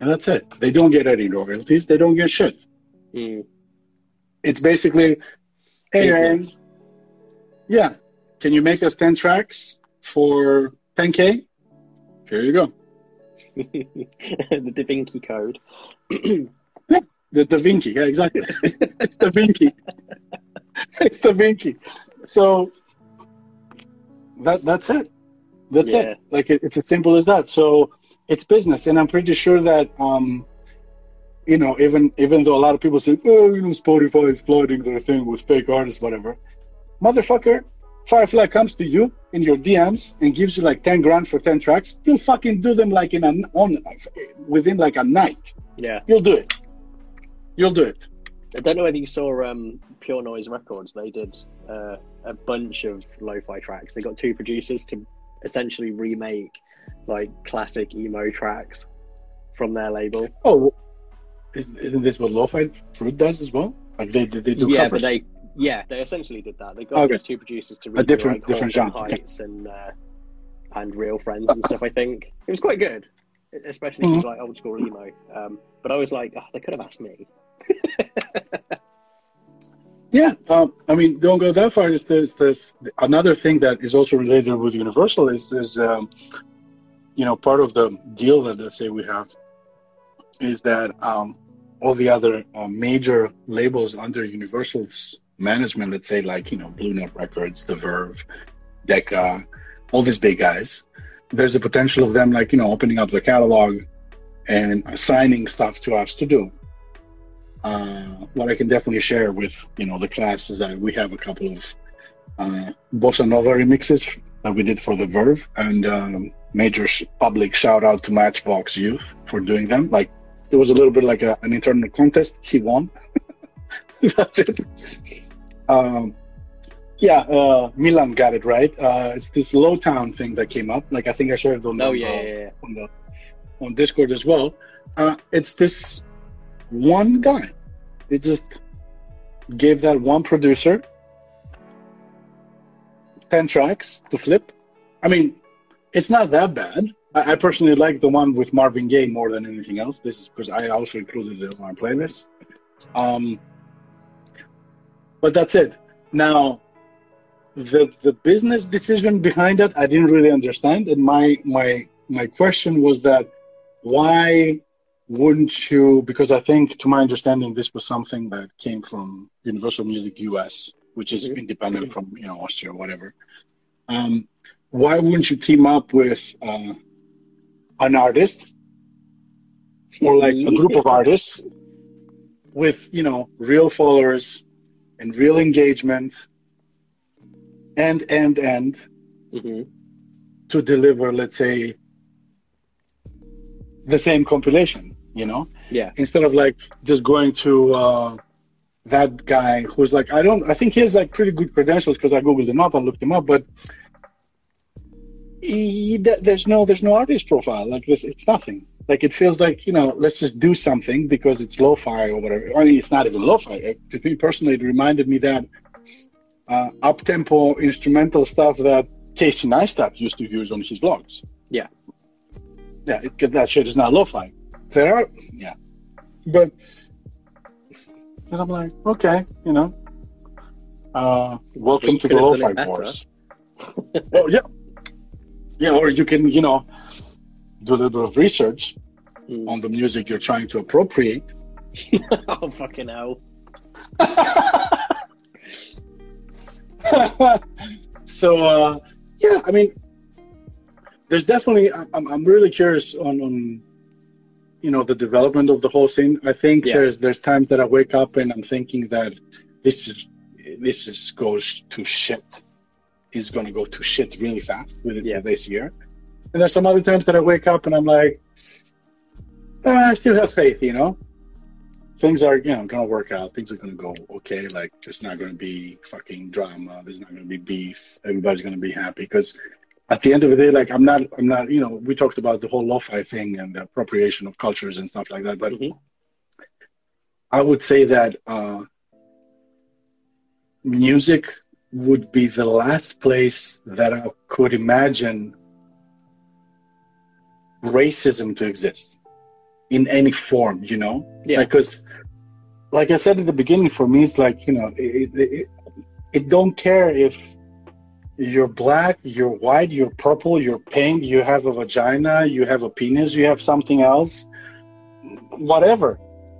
and that's it. They don't get any royalties. They don't get shit." Mm. it's basically, hey, Aaron, yeah, can you make us 10 tracks for 10K? Here you go. the Da Vinci Code. The Da Vinci, yeah, exactly. it's Da Vinci. it's Da Vinci. So that that's it. That's Yeah. it. Like it, it's as simple as that. So it's business, and I'm pretty sure that um, you know, even even though a lot of people say, oh, you know, Spotify is flooding their thing with fake artists, whatever. Motherfucker, Firefly comes to you in your DMs and gives you like ten grand for ten tracks. You'll fucking do them like in an on within like a night. Yeah. You'll do it. You'll do it. I don't know whether you saw um, Pure Noise Records. They did uh, a bunch of lo-fi tracks. They got two producers to essentially remake like classic emo tracks from their label. Oh, is, isn't this what Lo-Fi Fruit does as well? Like they they, they do yeah, covers. but they yeah they essentially did that. They got Okay. these two producers to redo different- like different genre, okay. Heights and uh, and Real Friends and stuff. I think it was quite good, especially Mm-hmm. like old school emo. Um, but I was like, oh, they could have asked me. Yeah, um, I mean, don't go that far. Is there's there's another thing that is also related with Universal is there's um, you know, part of the deal that let's say we have is that um, all the other uh, major labels under Universal's management, let's say like you know Blue Note Records, The Verve, Decca, all these big guys, there's a potential of them like you know opening up their catalog and assigning stuff to us to do. Uh, what I can definitely share with you know the class is that we have a couple of uh, bossa nova remixes that we did for the Verve, and um, major public shout out to Matchbox Youth for doing them. Like it was a little bit like a, an internal contest. He won. That's it. Um, yeah, uh, Milan got it right. Uh, it's this low town thing that came up. Like I think I shared it on, Oh the, yeah, yeah, yeah. on the on Discord as well. Uh, it's this one guy. It just gave that one producer ten tracks to flip. I mean, it's not that bad. I, I personally like the one with Marvin Gaye more than anything else. This is because I also included it on my playlist. Um, but that's it. Now, the the business decision behind that I didn't really understand. And my my my question was that why wouldn't you? Because I think, to my understanding, this was something that came from Universal Music US, which is Mhm. independent from you know Austria or whatever. Um, why wouldn't you team up with uh, an artist or like a group of artists with you know real followers and real engagement and and and hmm to deliver let's say the same compilation you know? Yeah. instead of like just going to uh, that guy who's like I don't I think he has like pretty good credentials because I googled him up I looked him up but he, there's no there's no artist profile. Like this it's nothing like it feels like you know let's just do something because it's lo-fi or whatever. I mean it's not even lo-fi. To me personally it reminded me that uh, up-tempo instrumental stuff that Casey Neistat used to use on his vlogs. Yeah. yeah it, that shit is not lo-fi. There are yeah. But and I'm like okay you know. Uh, welcome to the lo-fi wars. well yeah. Yeah or you can you know do a little research Mm. on the music you're trying to appropriate oh fucking hell! so uh, yeah, I mean, there's definitely I'm, I'm really curious on on you know the development of the whole scene. I think Yeah. there's there's times that I wake up and I'm thinking that this is this is goes to shit. Is going to go to shit really fast with, Yeah. this year. And there's some other times that I wake up and I'm like, "Ah, I still have faith, you know. Things are, you know, gonna work out. Things are gonna go okay. Like there's not gonna be fucking drama. There's not gonna be beef. Everybody's gonna be happy because at the end of the day, like I'm not, I'm not, you know, we talked about the whole lo-fi thing and the appropriation of cultures and stuff like that. But Mhm. I would say that uh, music would be the last place that I could imagine racism to exist in any form, you know? Yeah. Because, like I said at the beginning, for me, it's like, you know, it, it, it, it don't care if you're black, you're white, you're purple, you're pink, you have a vagina, you have a penis, you have something else, whatever.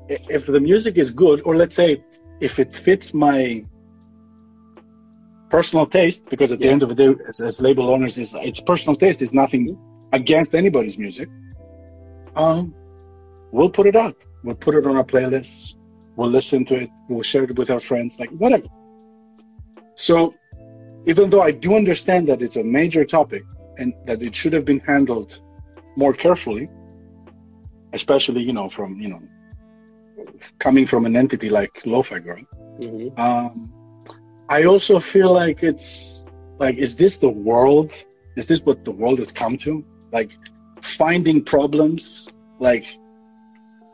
If the music is good, or let's say if it fits my personal taste, because at the end of the day, as, as label owners, is it's personal taste. It's nothing mm-hmm. Against anybody's music. Um, we'll put it up. We'll put it on our playlists. We'll listen to it. We'll share it with our friends, like whatever. So, even though I do understand that it's a major topic and that it should have been handled more carefully, especially you know from you know coming from an entity like Lo-Fi Girl, Mhm. um, I also feel like it's like, is this the world? Is this what the world has come to? Like finding problems, like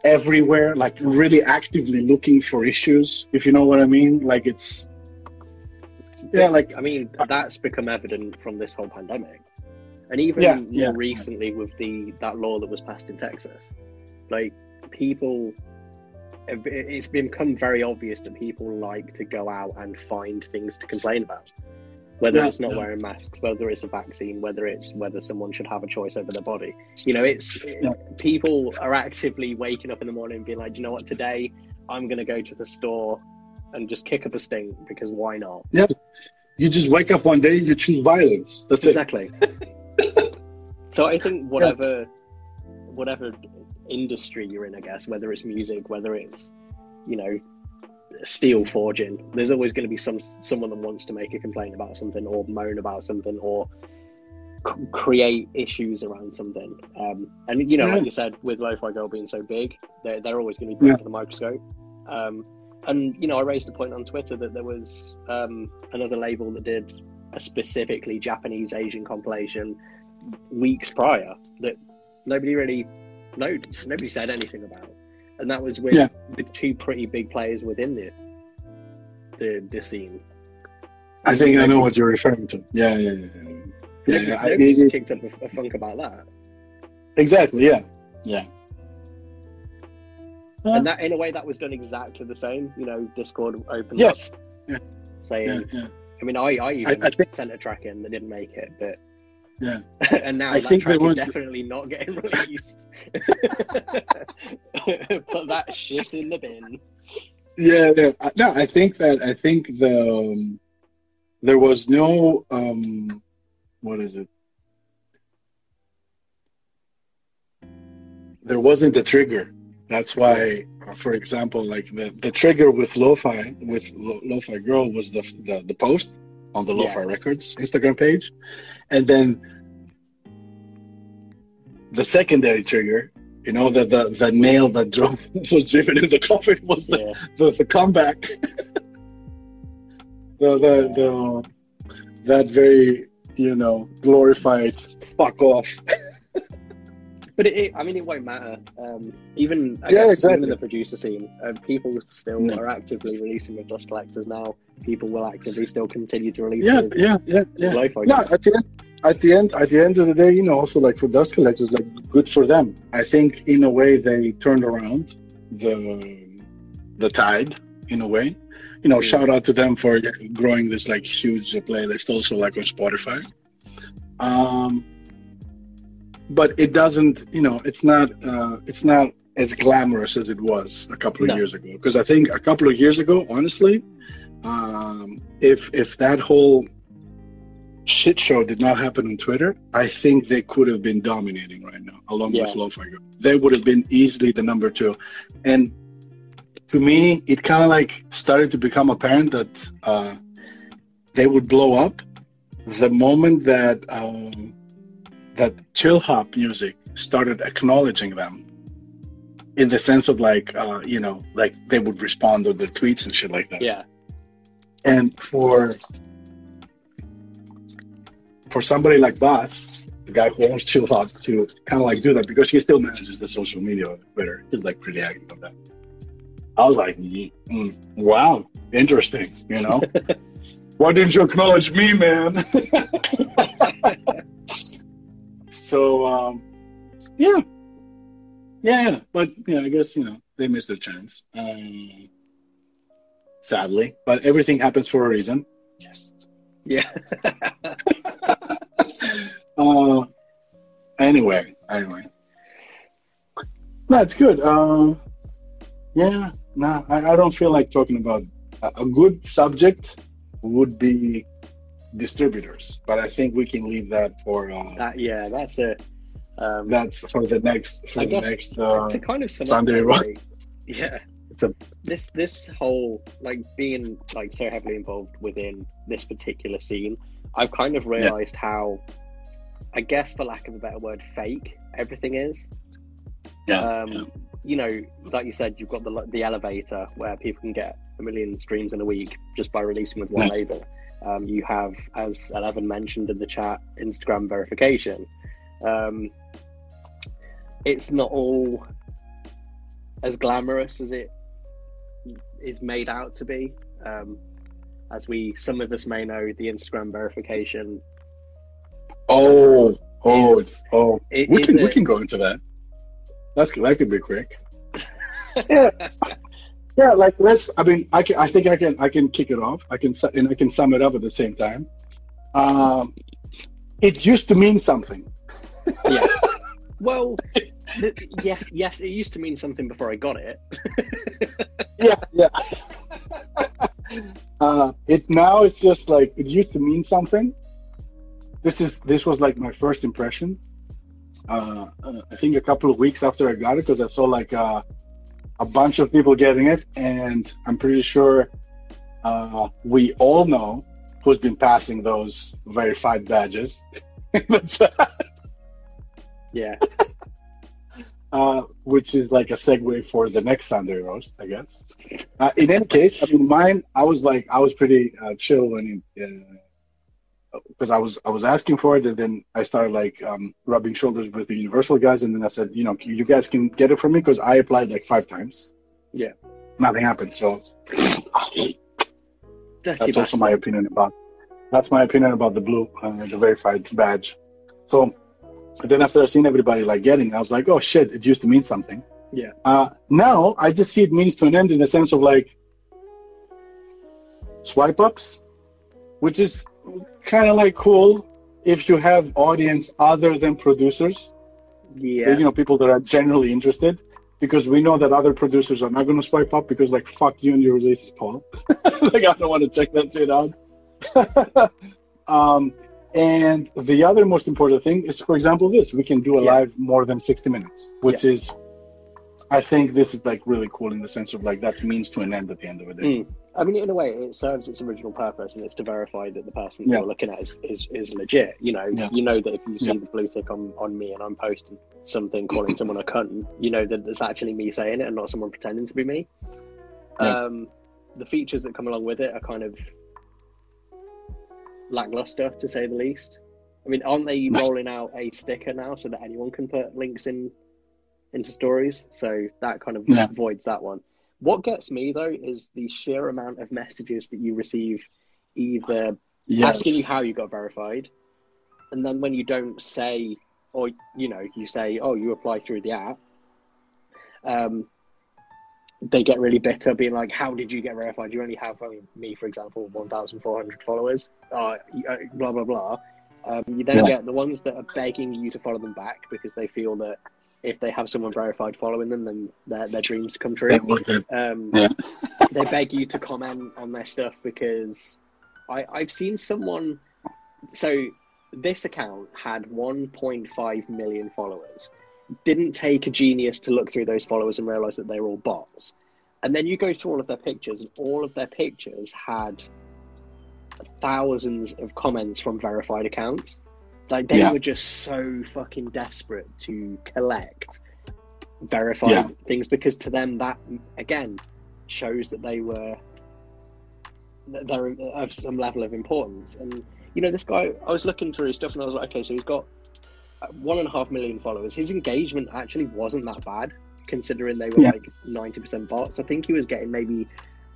everywhere, like really actively looking for issues, if you know what I mean. Like it's, yeah, like I mean, uh, that's become evident from this whole pandemic, and even Yeah, more yeah. recently with the that law that was passed in Texas. Like people, it's become very obvious that people like to go out and find things to complain about. Whether Yeah, it's not yeah. wearing masks, whether it's a vaccine, whether it's whether someone should have a choice over their body. You know, it's Yeah. people are actively waking up in the morning and being like, you know what, today I'm going to go to the store and just kick up a stink because why not? You just wake up one day, you choose violence. That's. Exactly. so I think whatever whatever industry you're in, I guess, whether it's music, whether it's you know steel forging, there's always going to be some someone that wants to make a complaint about something or moan about something or c- create issues around something. Um, and you know, Yeah. like you said, with Lo-Fi Girl being so big, they're they're always going to be under Yeah. the microscope. Um, and you know, I raised a point on Twitter that there was um, another label that did a specifically Japanese Asian compilation weeks prior that nobody really no nobody said anything about, and that was with Yeah. with two pretty big players within the the, the scene. I think I know what you're referring to. Yeah, yeah, yeah. yeah. Yeah, I- nobody's it- it- kicked up a, a funk about that, exactly. Yeah, yeah. Yeah. and uh, that in a way that was done exactly the same. You know, Discord opened Yes. up saying. Yeah, yeah. I mean, I, I even I- I think- sent a track in that didn't make it, but Yeah. and now I that think track is was- definitely not getting released. Put that shit in the bin. Yeah, yeah. No, I think that I think the um, there was no um, what is it? There wasn't a trigger. That's why, uh, for example, like the, the trigger with Lo-Fi with Lo- Lo-Fi Girl was the the, the post on the Lo-Fi Yeah. Records Instagram page, and then the secondary trigger. You know, the, the, the nail that drove was driven in the coffin was the Yeah, the, the comeback, the, the the that very you know glorified fuck off. but it, it, I mean, it won't matter. Um, even I Yeah, guess exactly. even in the producer scene, uh, people still No. are actively releasing with Dust Collectors now. People will actively still continue to release. Yeah, yeah, yeah, yeah. Lo-Fi No, Girl. at the end, at the end, at the end of the day, you know, also like for dust collectors, like good for them. I think in a way they turned around the the tide in a way. You know, Mm. shout out to them for growing this like huge playlist, also like on Spotify. Um, but it doesn't, you know, it's not, uh, it's not as glamorous as it was a couple of No. years ago. Because I think a couple of years ago, honestly, um, if if that whole shit show did not happen on Twitter, I think they could have been dominating right now, along with Yeah. Lo-Fi Girl. They would have been easily the number two. And to me, it kind of like started to become apparent that uh, they would blow up the moment that um, that Chillhop music started acknowledging them. In the sense of like, uh, you know, like they would respond to their tweets and shit like that. Yeah, And for for somebody like Bas, the guy who owns Chillhop, to kind of like do that because he still manages the social media on Twitter. He's like pretty active on that. I was like, mm, mm, wow, interesting. You know, why didn't you acknowledge me, man? so um, yeah, yeah, yeah. But yeah, I guess you know they missed their chance. Um, sadly, but everything happens for a reason. Yes. yeah. Uh, anyway, anyway. No, it's good. Uh, yeah, no, I, I don't feel like talking about a, a good subject would be distributors, but I think we can leave that for uh, that yeah, that's a. Um, that's for the next for I the next. Uh, to kind of Sunday though, Rock. yeah It's a- this this whole like being like so heavily involved within this particular scene i've kind of realized how i guess for lack of a better word fake everything is yeah, um yeah. you know like you said you've got the the elevator where people can get a million streams in a week just by releasing with one Yeah. label um, you have as 11 mentioned in the chat instagram verification um, it's not all as glamorous as it is made out to be. Um, as we, some of us may know, the Instagram verification. Oh, oh, is- oh. it We can a- we can go into that. That's that could be quick. yeah, yeah. Like let's. I mean, I can. I think I can. I can kick it off. I can and I can sum it up at the same time. Um, it used to mean something. Yeah. Well, th- yes, yes, it used to mean something before I got it. yeah, yeah. uh, it now it's just like it used to mean something. This is this was like my first impression. Uh, uh I think a couple of weeks after I got it, because I saw like uh, a bunch of people getting it, and I'm pretty sure uh, we all know who's been passing those verified badges. yeah. Uh, which is like a segue for the next Sunday roast, I guess. Uh, in any case, I mean, mine, I was like, I was pretty uh, chill when because I was I was asking for it, and then I started like um, rubbing shoulders with the Universal guys, and then I said, you know, you guys can get it from me because I applied like five times. Yeah, nothing happened. So that's also my opinion about that's my opinion about the blue, uh, the verified badge. So then after I seen everybody like getting, I was like, oh shit, it used to mean something. Yeah. Uh, now I just see it means to an end in the sense of like swipe ups, which is kind of like cool if you have audience other than producers, Yeah. you know, people that are generally interested. Because we know that other producers are not going to swipe up because, like, fuck you and your release, Paul. like, I don't want to check that shit out. um, and the other most important thing is, for example, this we can do a Yeah. live more than 60 minutes, which is, I think this is like really cool in the sense of like that's means to an end at the end of the day. Mm. I mean, in a way, it serves its original purpose, and it's to verify that the person Yeah. you're looking at is, is, is legit. You know, Yeah. you know that if you see Yeah. the blue tick on, on me and I'm posting something calling someone a cunt, you know that it's actually me saying it and not someone pretending to be me. Um, the features that come along with it are kind of lackluster, to say the least. I mean, aren't they rolling out a sticker now so that anyone can put links in into stories? So that kind of voids that one. What gets me though is the sheer amount of messages that you receive, either asking you how you got verified, and then when you don't say, or you know, you say, "Oh, you apply through the app," um, they get really bitter, being like, "How did you get verified? You only have I mean, me, for example, one thousand four hundred followers. Uh, uh, blah blah blah." Um, you then Yeah. get the ones that are begging you to follow them back because they feel that if they have someone verified following them, then their their dreams come true. That was it. Um, Yeah. they beg you to comment on their stuff because I, I've seen someone. So this account had 1.5 million followers. Didn't take a genius to look through those followers and realize that they were all bots. And then you go through all of their pictures, and all of their pictures had thousands of comments from verified accounts. Like they Yeah. were just so fucking desperate to collect verified Yeah. things because to them that again shows that they were that they're of some level of importance. And you know, this guy, I was looking through his stuff and I was like, okay, so he's got uh, one and a half million followers. His engagement actually wasn't that bad considering they were Yeah. like ninety percent bots. I think he was getting maybe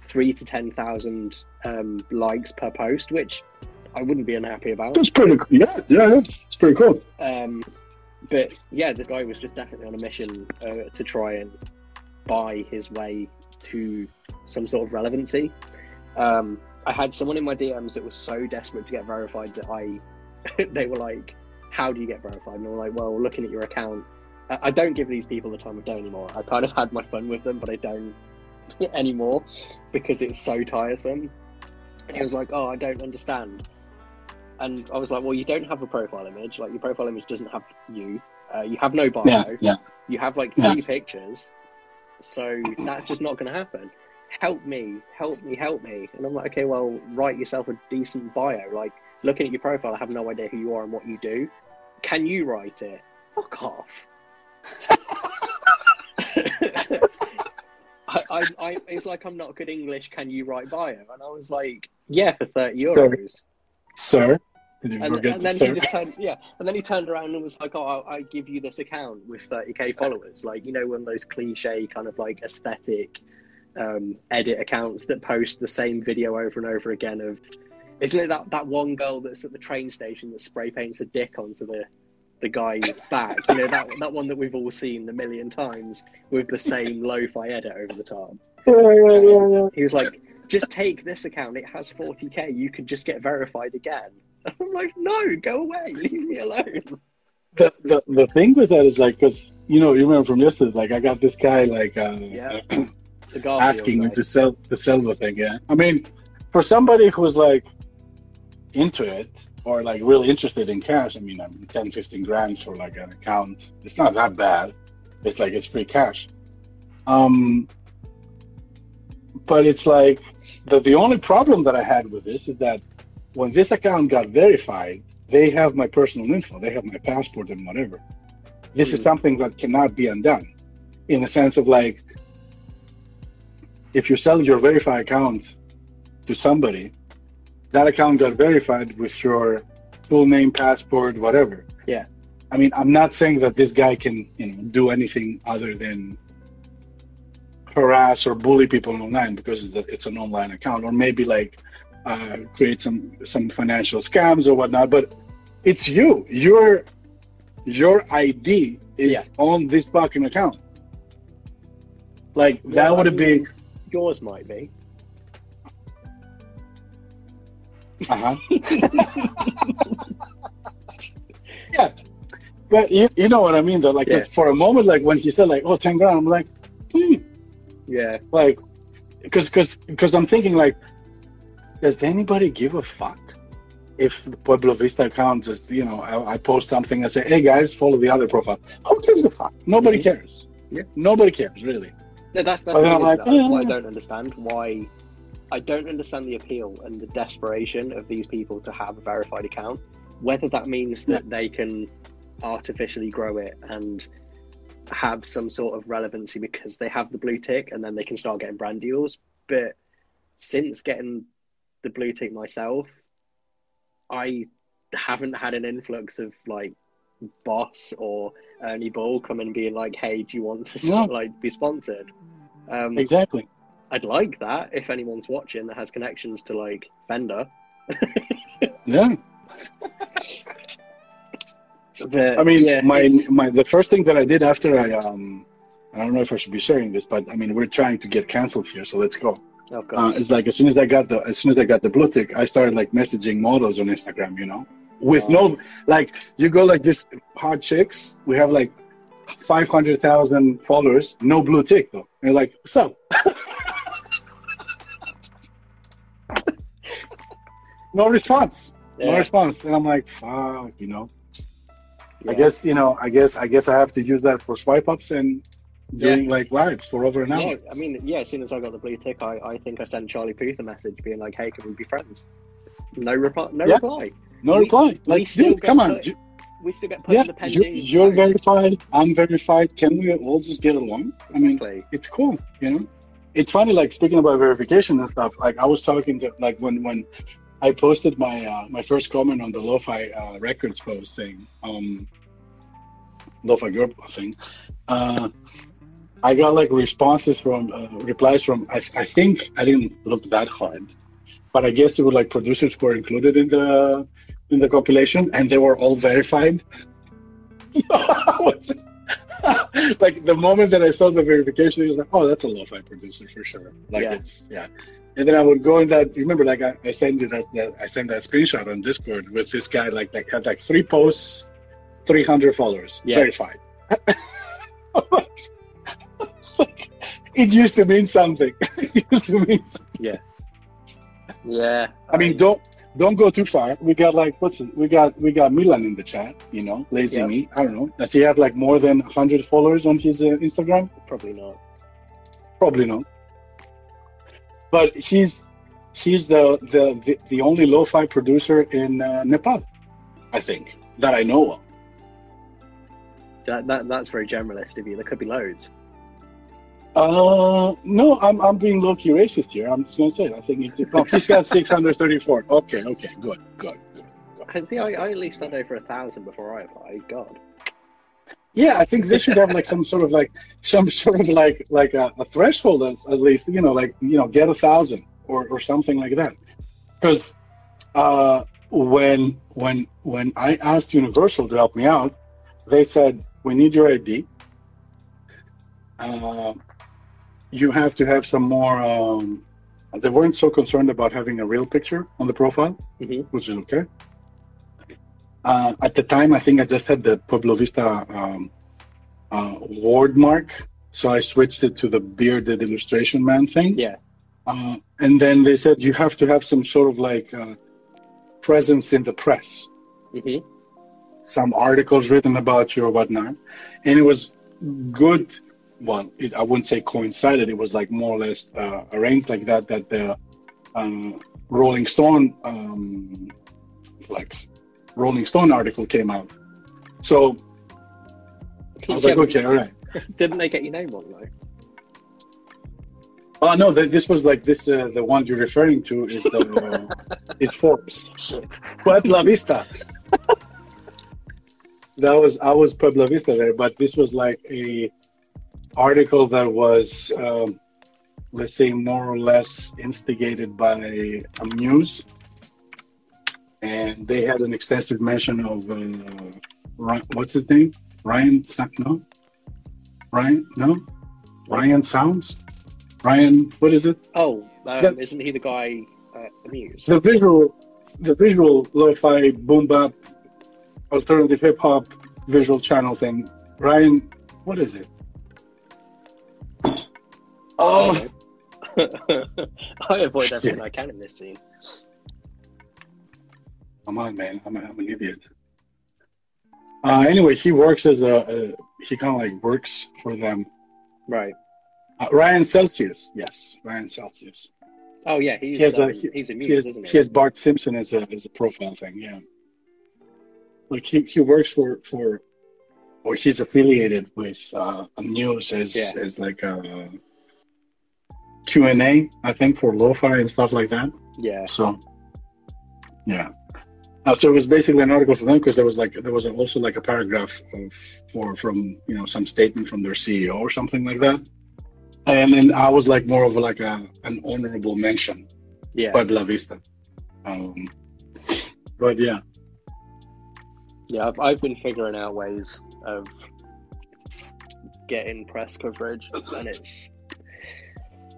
three to ten thousand um, likes per post, which I wouldn't be unhappy about. It That's pretty cool. Yeah, yeah, yeah. It's pretty cool. Um, but yeah, this guy was just definitely on a mission uh, to try and buy his way to some sort of relevancy. Um, I had someone in my DMs that was so desperate to get verified that I, they were like, "How do you get verified?" And I'm like, "Well, looking at your account, I, I don't give these people the time of day anymore. I kind of had my fun with them, but I don't anymore because it's so tiresome." And he was like, "Oh, I don't understand." And I was like, "Well, you don't have a profile image. Like your profile image doesn't have you. Uh, you have no bio. Yeah, yeah. You have like three Yeah. pictures. So that's just not going to happen. Help me, help me, help me." And I'm like, "Okay, well, write yourself a decent bio. Like looking at your profile, I have no idea who you are and what you do. Can you write it? Fuck off." I, I, I, it's like I'm not good English. Can you write bio? And I was like, yeah, for thirty euros. Sir, And, and then sir? he just turned, yeah, and then he turned around and was like, "Oh, I, I give you this account with 30k followers." Like you know, one of those cliche kind of like aesthetic um, edit accounts that post the same video over and over again. Of isn't it that that one girl that's at the train station that spray paints a dick onto the the guy's back? You know that that one that we've all seen a million times with the same lo-fi edit over the top. Yeah, yeah, yeah, yeah. He was like, just take this account. It has 40k. You can just get verified again. I'm like, no, go away, leave me alone. The, the the thing with that is like, because you know, you remember from yesterday, like I got this guy like uh, Yeah. Asking me to sell the silver thing. Yeah, I mean, for somebody who's like into it or like really interested in cash, I mean, I mean 10, 15 grand for like an account, it's not that bad. It's like it's free cash. Um, but it's like the the only problem that I had with this is that when this account got verified, they have my personal info, they have my passport and whatever. This is Hmm. something that cannot be undone, in the sense of like, if you sell your verified account to somebody, that account got verified with your full name, passport, whatever. Yeah. I mean, I'm not saying that this guy can, you know, do anything other than harass or bully people online because it's, an online account, or maybe like uh, create some some financial scams or whatnot. But it's you. Your your ID is Yeah. on this fucking account. Like Yeah, that would I have been. Yours might be. Uh-huh. yeah. But you, you know what I mean though, like Yeah. for a moment, like when he said like, oh 10 grand, I'm like, hmm. Yeah. like, because because because I'm thinking like, does anybody give a fuck if the Pueblo Vista account just you know I, I post something and say, hey guys, follow the other profile. Who gives a fuck? Nobody Mhm. cares. Yeah. Nobody cares really. No, that's that's, I'm like, that's what I don't understand. Why I don't understand the appeal and the desperation of these people to have a verified account. Whether that means that they can artificially grow it and have some sort of relevancy because they have the blue tick and then they can start getting brand deals. But since getting the blue tick myself, I haven't had an influx of like boss or Ernie Ball coming and being like, "Hey, do you want to No. like be sponsored?" Um, Exactly. I'd like that if anyone's watching that has connections to like Fender. Yeah. But, I mean, yeah, my my the first thing that I did after I um, I don't know if I should be sharing this, but I mean, we're trying to get canceled here, so let's go. god, Uh, it's like as soon as I got the as soon as I got the blue tick, I started like messaging models on Instagram, you know, with no like you go like this hot chicks. We have like five hundred thousand followers, no blue tick though. And you're like, what's up? no response. No response. And I'm like, fuck, you know. I guess you know. I guess I guess I have to use that for swipe ups and doing like lives for over an hour. Yeah, I mean, yeah. As soon as I got the blue tick, I, I think I sent Charlie Puth a message being like, "Hey, can we be friends?" No reply. No Yeah. reply. No We- reply. Like, dude, come on. put- We still get put yeah, the you, you're verified. I'm verified. Can we all just get along? I mean, it's cool. You know, it's funny. Like speaking about verification and stuff. Like I was talking to like when when I posted my uh, my first comment on the Lo-Fi uh, Records post thing, um, Lo-Fi thing. Uh, I got like responses from uh, replies from I, I think I didn't look that hard, but I guess it was like producers were included in the in the compilation and they were all verified. I was just- like the moment that I saw the verification, it was like, oh, that's a lo-fi producer for sure. Like Yeah. it's yeah. And then I would go in that. Remember, like I, I sent you that, uh, that I sent that screenshot on Discord with this guy like that had like three posts, three hundred followers, Yeah. verified. It's like, it used to mean something. it used to mean. Something. Yeah. I mean, don't don't go too far. We got like what's it? we got we got Milan in the chat. You know, lazy Yeah. me. I don't know. Does he have like more than hundred followers on his uh, Instagram? probably not. Probably not. But he's he's the the the, the only lo-fi producer in uh, Nepal, I think that I know of. That, that that's very generalist of you. There could be loads. Uh, no, I'm I'm being low key racist here. I'm just gonna say it. I think he's oh, he's got 634. Okay, okay, good, good. good. See, I, I at least spent over a thousand before I applied. God. Yeah, I think they should have like some sort of like some sort of like like a, a threshold at, at least. You know, like you know, get a thousand or or something like that. Because uh, when when when I asked Universal to help me out, they said we need your ID. Uh, you have to have some more. Um, they weren't so concerned about having a real picture on the profile, Mhm. which is okay. Uh, at the time, I think I just had the Pueblo Vista um, uh, ward mark, so I switched it to the bearded illustration man thing. Yeah. Uh, and then they said you have to have some sort of like uh, presence in the press, hmm some articles written about you or whatnot. And it was good. Well, it, I wouldn't say coincided. It was like more or less uh, arranged like that. That the um, Rolling Stone, um, like Rolling Stone article came out. So I was like, okay, all right. Didn't they get your name wrong though? Oh no, th- this was like this. Uh, the one you're referring to is the uh, is Forbes. Puebla Vista. that was I was Puebla Vista there, but this was like a article that was, um, let's say, more or less instigated by a, news, and they had an extensive mention of uh, Ry- what's his name? Ryan? No, Ryan? No, Ryan Sounds. Ryan, what is it? Oh, um, Yeah. isn't he the guy at the Muse? the visual the visual lo-fi boom bap alternative hip hop visual channel thing. Ryan, what is it? Oh, I avoid everything I can in this scene. come on, man! I'm, a, I'm an idiot. Uh, anyway, he works as a, a he kind of like works for them. Right. Uh, Ryan Celsius, yes, Ryan Celsius. Oh yeah, he's He has a um, he, he's a he has, isn't he he? has Bart Simpson as a as a profile thing. Yeah, like he, he works for for or he's affiliated with uh, a news as Yeah. as like a Q and A, I think, for lo-fi and stuff like that. Yeah. So, yeah. Uh, so it was basically an article for them because there was like there was also like a paragraph of for from you know some statement from their CEO or something like that, and then I was like more of like a an honorable mention Yeah. Puebla Vista. Um, but yeah, Yeah, I've, I've been figuring out ways of getting press coverage, and it's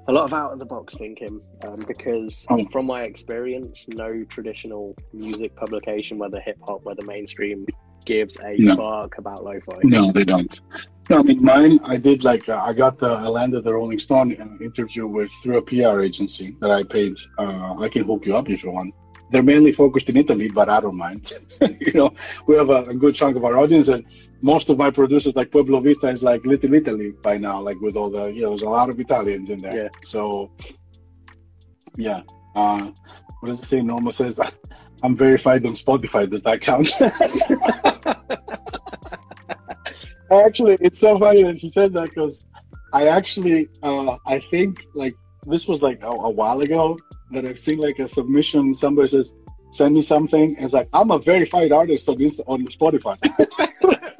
a lot of out of the box thinking. Um, because Oh. from my experience, no traditional music publication, whether hip hop, whether mainstream, gives a No. fuck about lo-fi. no, they don't. No, I mean mine. I did like uh, I got the I landed the Rolling Stone interview with through a PR agency that I paid. Uh, I can hook you up if you want. They're mainly focused in Italy, but I don't mind. you know, we have a, a good chunk of our audience, and most of my producers, like Pueblo Vista, is like Little Italy by now. Like with all the, you know, there's a lot of Italians in there. Yeah. So, yeah. Uh, what does it say? Norma says, "I'm verified on Spotify." Does that count? actually, it's so funny that he said that because I actually, uh, I think like this was like a, a while ago that I've seen like a submission. Somebody says, "Send me something." And it's like I'm a verified artist on Insta- on Spotify.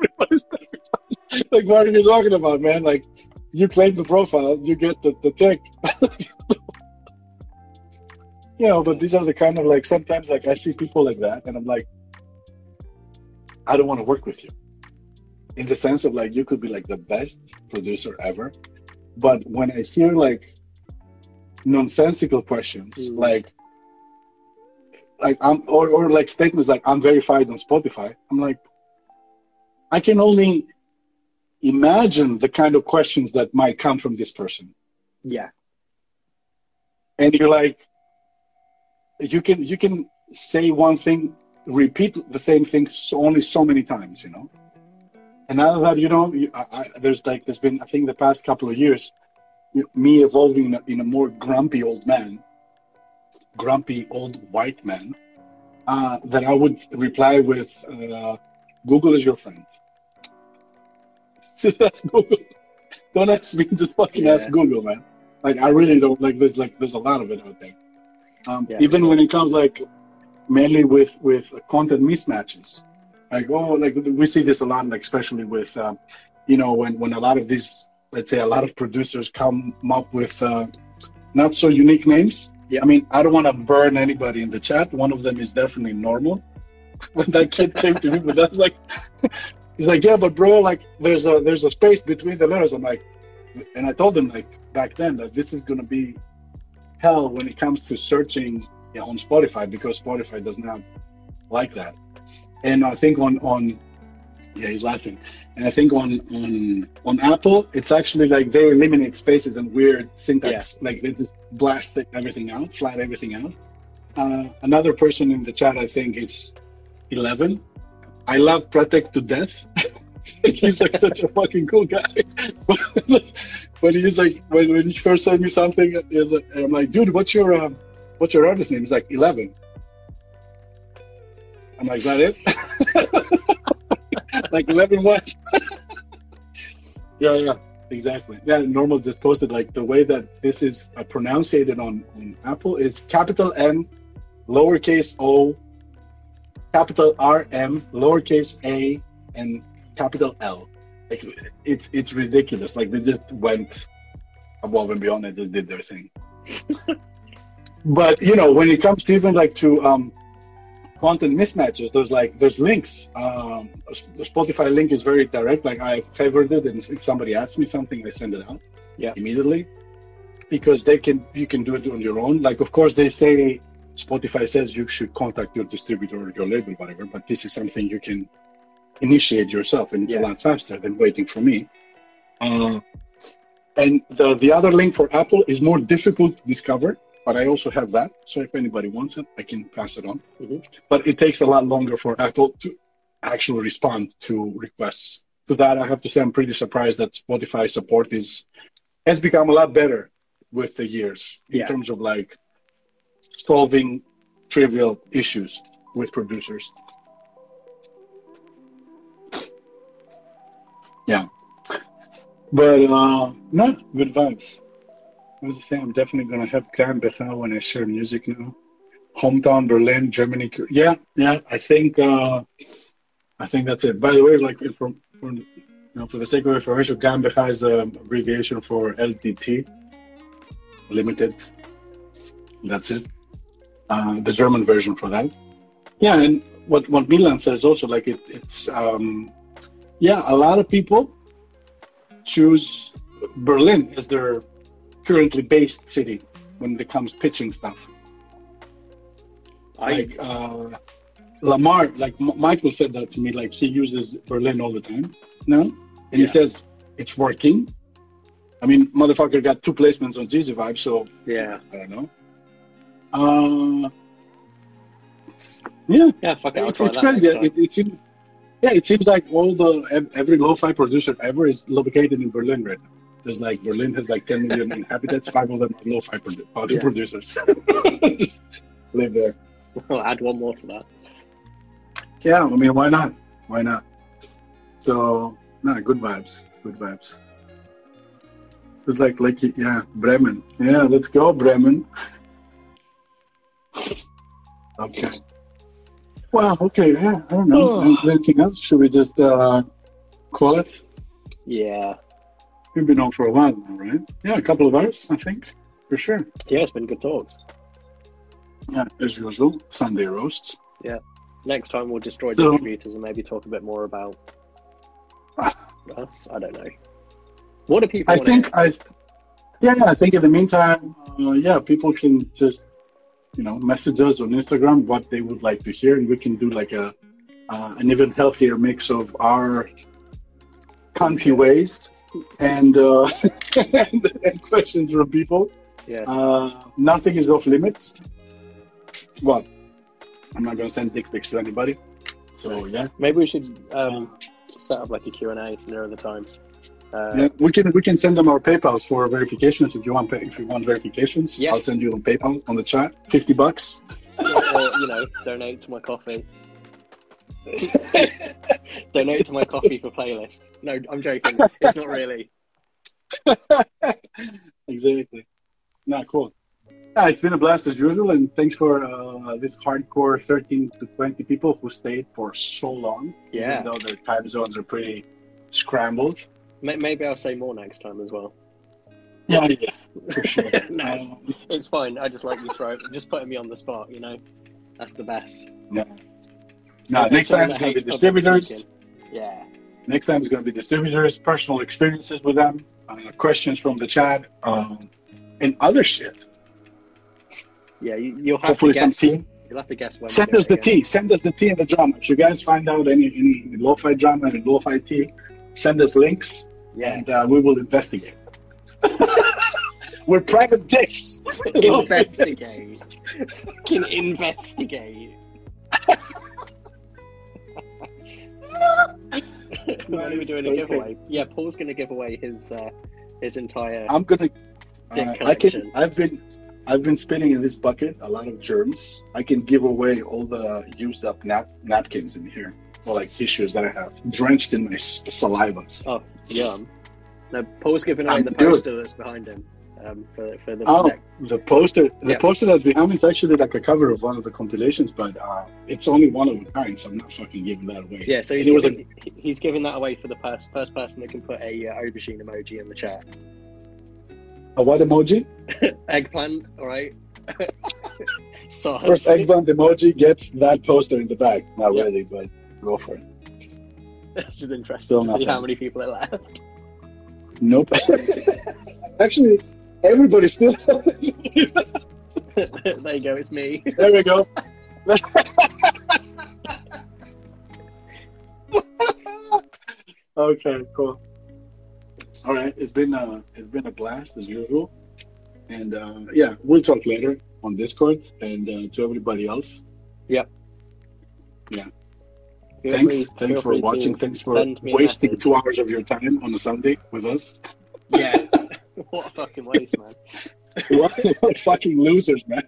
Like, what are you talking about, man? Like, you claim the profile, you get the the tick. you know, but these are the kind of like sometimes like I see people like that, and I'm like, I don't want to work with you in the sense of like you could be like the best producer ever but when i hear like nonsensical questions Mm. like like i'm or, or like statements like i'm verified on spotify i'm like i can only imagine the kind of questions that might come from this person Yeah. and you're like you can you can say one thing repeat the same thing so, only so many times you know and now that you know you, I, I, there's like there's been i think the past couple of years me evolving in a, in a more grumpy old man grumpy old white man uh, that i would reply with uh, google is your friend. Just ask google. Don't ask me just fucking ask google man. Like i really don't like there's like there's a lot of it out there. Um, Yeah. even when it comes like mainly with with content mismatches like oh like we see this a lot like especially with um, you know when when a lot of these let's say a lot of producers come up with uh, not so unique names. Yeah. i mean i don't want to burn anybody in the chat. One of them is definitely normal. When that kid came to me but that's like he's like yeah but bro like there's a there's a space between the letters. I'm like and i told him like back then that this is going to be hell when it comes to searching on spotify because spotify does not like that. And I think on on yeah he's laughing, and I think on on on Apple it's actually like they eliminate spaces and weird syntax, like they just blast everything out, flat everything out. Uh, another person in the chat I think is eleven. I love Pratek to death. he's like such a fucking cool guy. but he's like when, when he first sent me something, like, I'm like, dude, what's your um, what's your artist name? He's like eleven. I'm like, is that it? like 11 what? yeah, yeah, exactly. Yeah, normal just posted like the way that this is uh, pronounced on, on Apple is capital M, lowercase o, capital R M, lowercase a, and capital L. Like it's it's ridiculous. Like they just went above and beyond and just did their thing. but you know, when it comes to even like to um, content mismatches. There's like there's links. Um, the Spotify link is very direct. Like I favored it, and if somebody asks me something, I send it out yeah. immediately because they can you can do it on your own. Like of course they say Spotify says you should contact your distributor or your label, whatever. But this is something you can initiate yourself, and it's yeah. a lot faster than waiting for me. Uh, and the the other link for Apple is more difficult to discover but I also have that. So if anybody wants it, I can pass it on. Mm-hmm. But it takes a lot longer for Apple to actually respond to requests. To that, I have to say I'm pretty surprised that Spotify support is has become a lot better with the years in yeah. terms of like solving trivial issues with producers. Yeah. But uh no, good vibes. I was saying, I'm definitely gonna have GmbH when I share music now. Hometown, Berlin, Germany. Yeah, yeah. I think, uh, I think that's it. By the way, like from, from you know, for the sake of information, GmbH is the abbreviation for LTD, Limited. That's it. Uh, the German version for that. Yeah, and what what Milan says also, like it, it's um, yeah, a lot of people choose Berlin as their currently based city when it comes pitching stuff. I... Like uh, Lamar, like M- Michael said that to me, like he uses Berlin all the time now, and yeah. he says it's working. I mean, motherfucker got two placements on Jeezy Vibe, so yeah, I don't know. Uh, yeah, yeah, fuck it, it's, it's crazy. It, it, seems, yeah, it seems like all the every lo-fi producer ever is located in Berlin right now. There's like Berlin has like 10 million inhabitants. Five of them are lo-fi produ- uh, yeah. producers. Just live there. I'll add one more to that. Yeah, I mean, why not? Why not? So, nah, good vibes. Good vibes. It's like, like, yeah, Bremen. Yeah, let's go, Bremen. okay. Wow. okay, yeah, I don't know. Oh. Anything else? Should we just uh, call it? Yeah. We've been on for a while now, right? Yeah, a couple of hours, I think, for sure. Yeah, it's been good talks. Yeah, as usual, Sunday roasts. Yeah. Next time we'll destroy so, distributors and maybe talk a bit more about us. I don't know. What do people? I think I. Yeah, I think in the meantime, uh, yeah, people can just you know message us on Instagram what they would like to hear, and we can do like a uh, an even healthier mix of our country ways and, uh, and, and questions from people. Yeah. Uh, nothing is off limits. Well, I'm not going to send dick pics to anybody. So yeah. Maybe we should um, set up like a Q and A near the time. Uh, yeah, we can we can send them our PayPal's for verifications if you want if you want verifications. Yes. I'll send you on PayPal on the chat, fifty bucks. or you know, donate to my coffee. Donate to my coffee for playlist. No, I'm joking. It's not really. exactly. Not cool. Yeah, it's been a blast as usual, and thanks for uh, this hardcore 13 to 20 people who stayed for so long. Yeah. Even though their time zones are pretty scrambled. Maybe I'll say more next time as well. Yeah, yeah, for sure. no, um, it's fine. I just like you throw, just putting me on the spot. You know, that's the best. Yeah. No, next time it's going to be distributors. Yeah. Next time it's going to be distributors, personal experiences with them, uh, questions from the chat, um, and other shit. Yeah, you, will have hopefully to some team. You'll have to guess when. Send us the again. tea. Send us the tea and the drama. If you guys find out any any lo-fi drama and lo-fi tea, send us links Yeah. and uh, we will investigate. We're private dicks. investigate. Can investigate. when are we doing a giveaway? Yeah, Paul's going to give away his uh, his entire. I'm gonna. Uh, I can. I've been. I've been spinning in this bucket a lot of germs. I can give away all the used up nap- napkins in here, or like tissues that I have drenched in my s- saliva. Oh, yum. No, Paul's giving away I'm the poster that's behind him um, for for the. Oh, the poster. The Yeah. poster that's behind me is actually like a cover of one of the compilations, but uh, it's only one of a kind, so I'm not fucking giving that away. Yeah, so he's It was a- giving, he's giving that away for the first first person that can put a uh, aubergine emoji in the chat. A what emoji? Eggplant, all right. Sauce. First eggplant emoji gets that poster in the bag. Not Yeah. really, but go for it. It's just interesting Still to see how many people are left. Nope. actually, everybody still. there you go, it's me. there we go. okay, cool. All right, it's been uh, it's been a blast as usual, and uh, yeah, we'll talk later on Discord and uh, to everybody else. Yeah. Feel thanks, free- thanks for watching. Thanks for send me a wasting two hours of your time on a Sunday with us. Yeah. what a fucking waste, man. What fucking losers, man.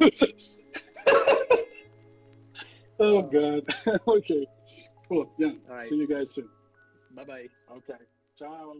losers. oh god. okay. Cool. Yeah. Right. See you guys soon. Bye bye. Okay. Ciao.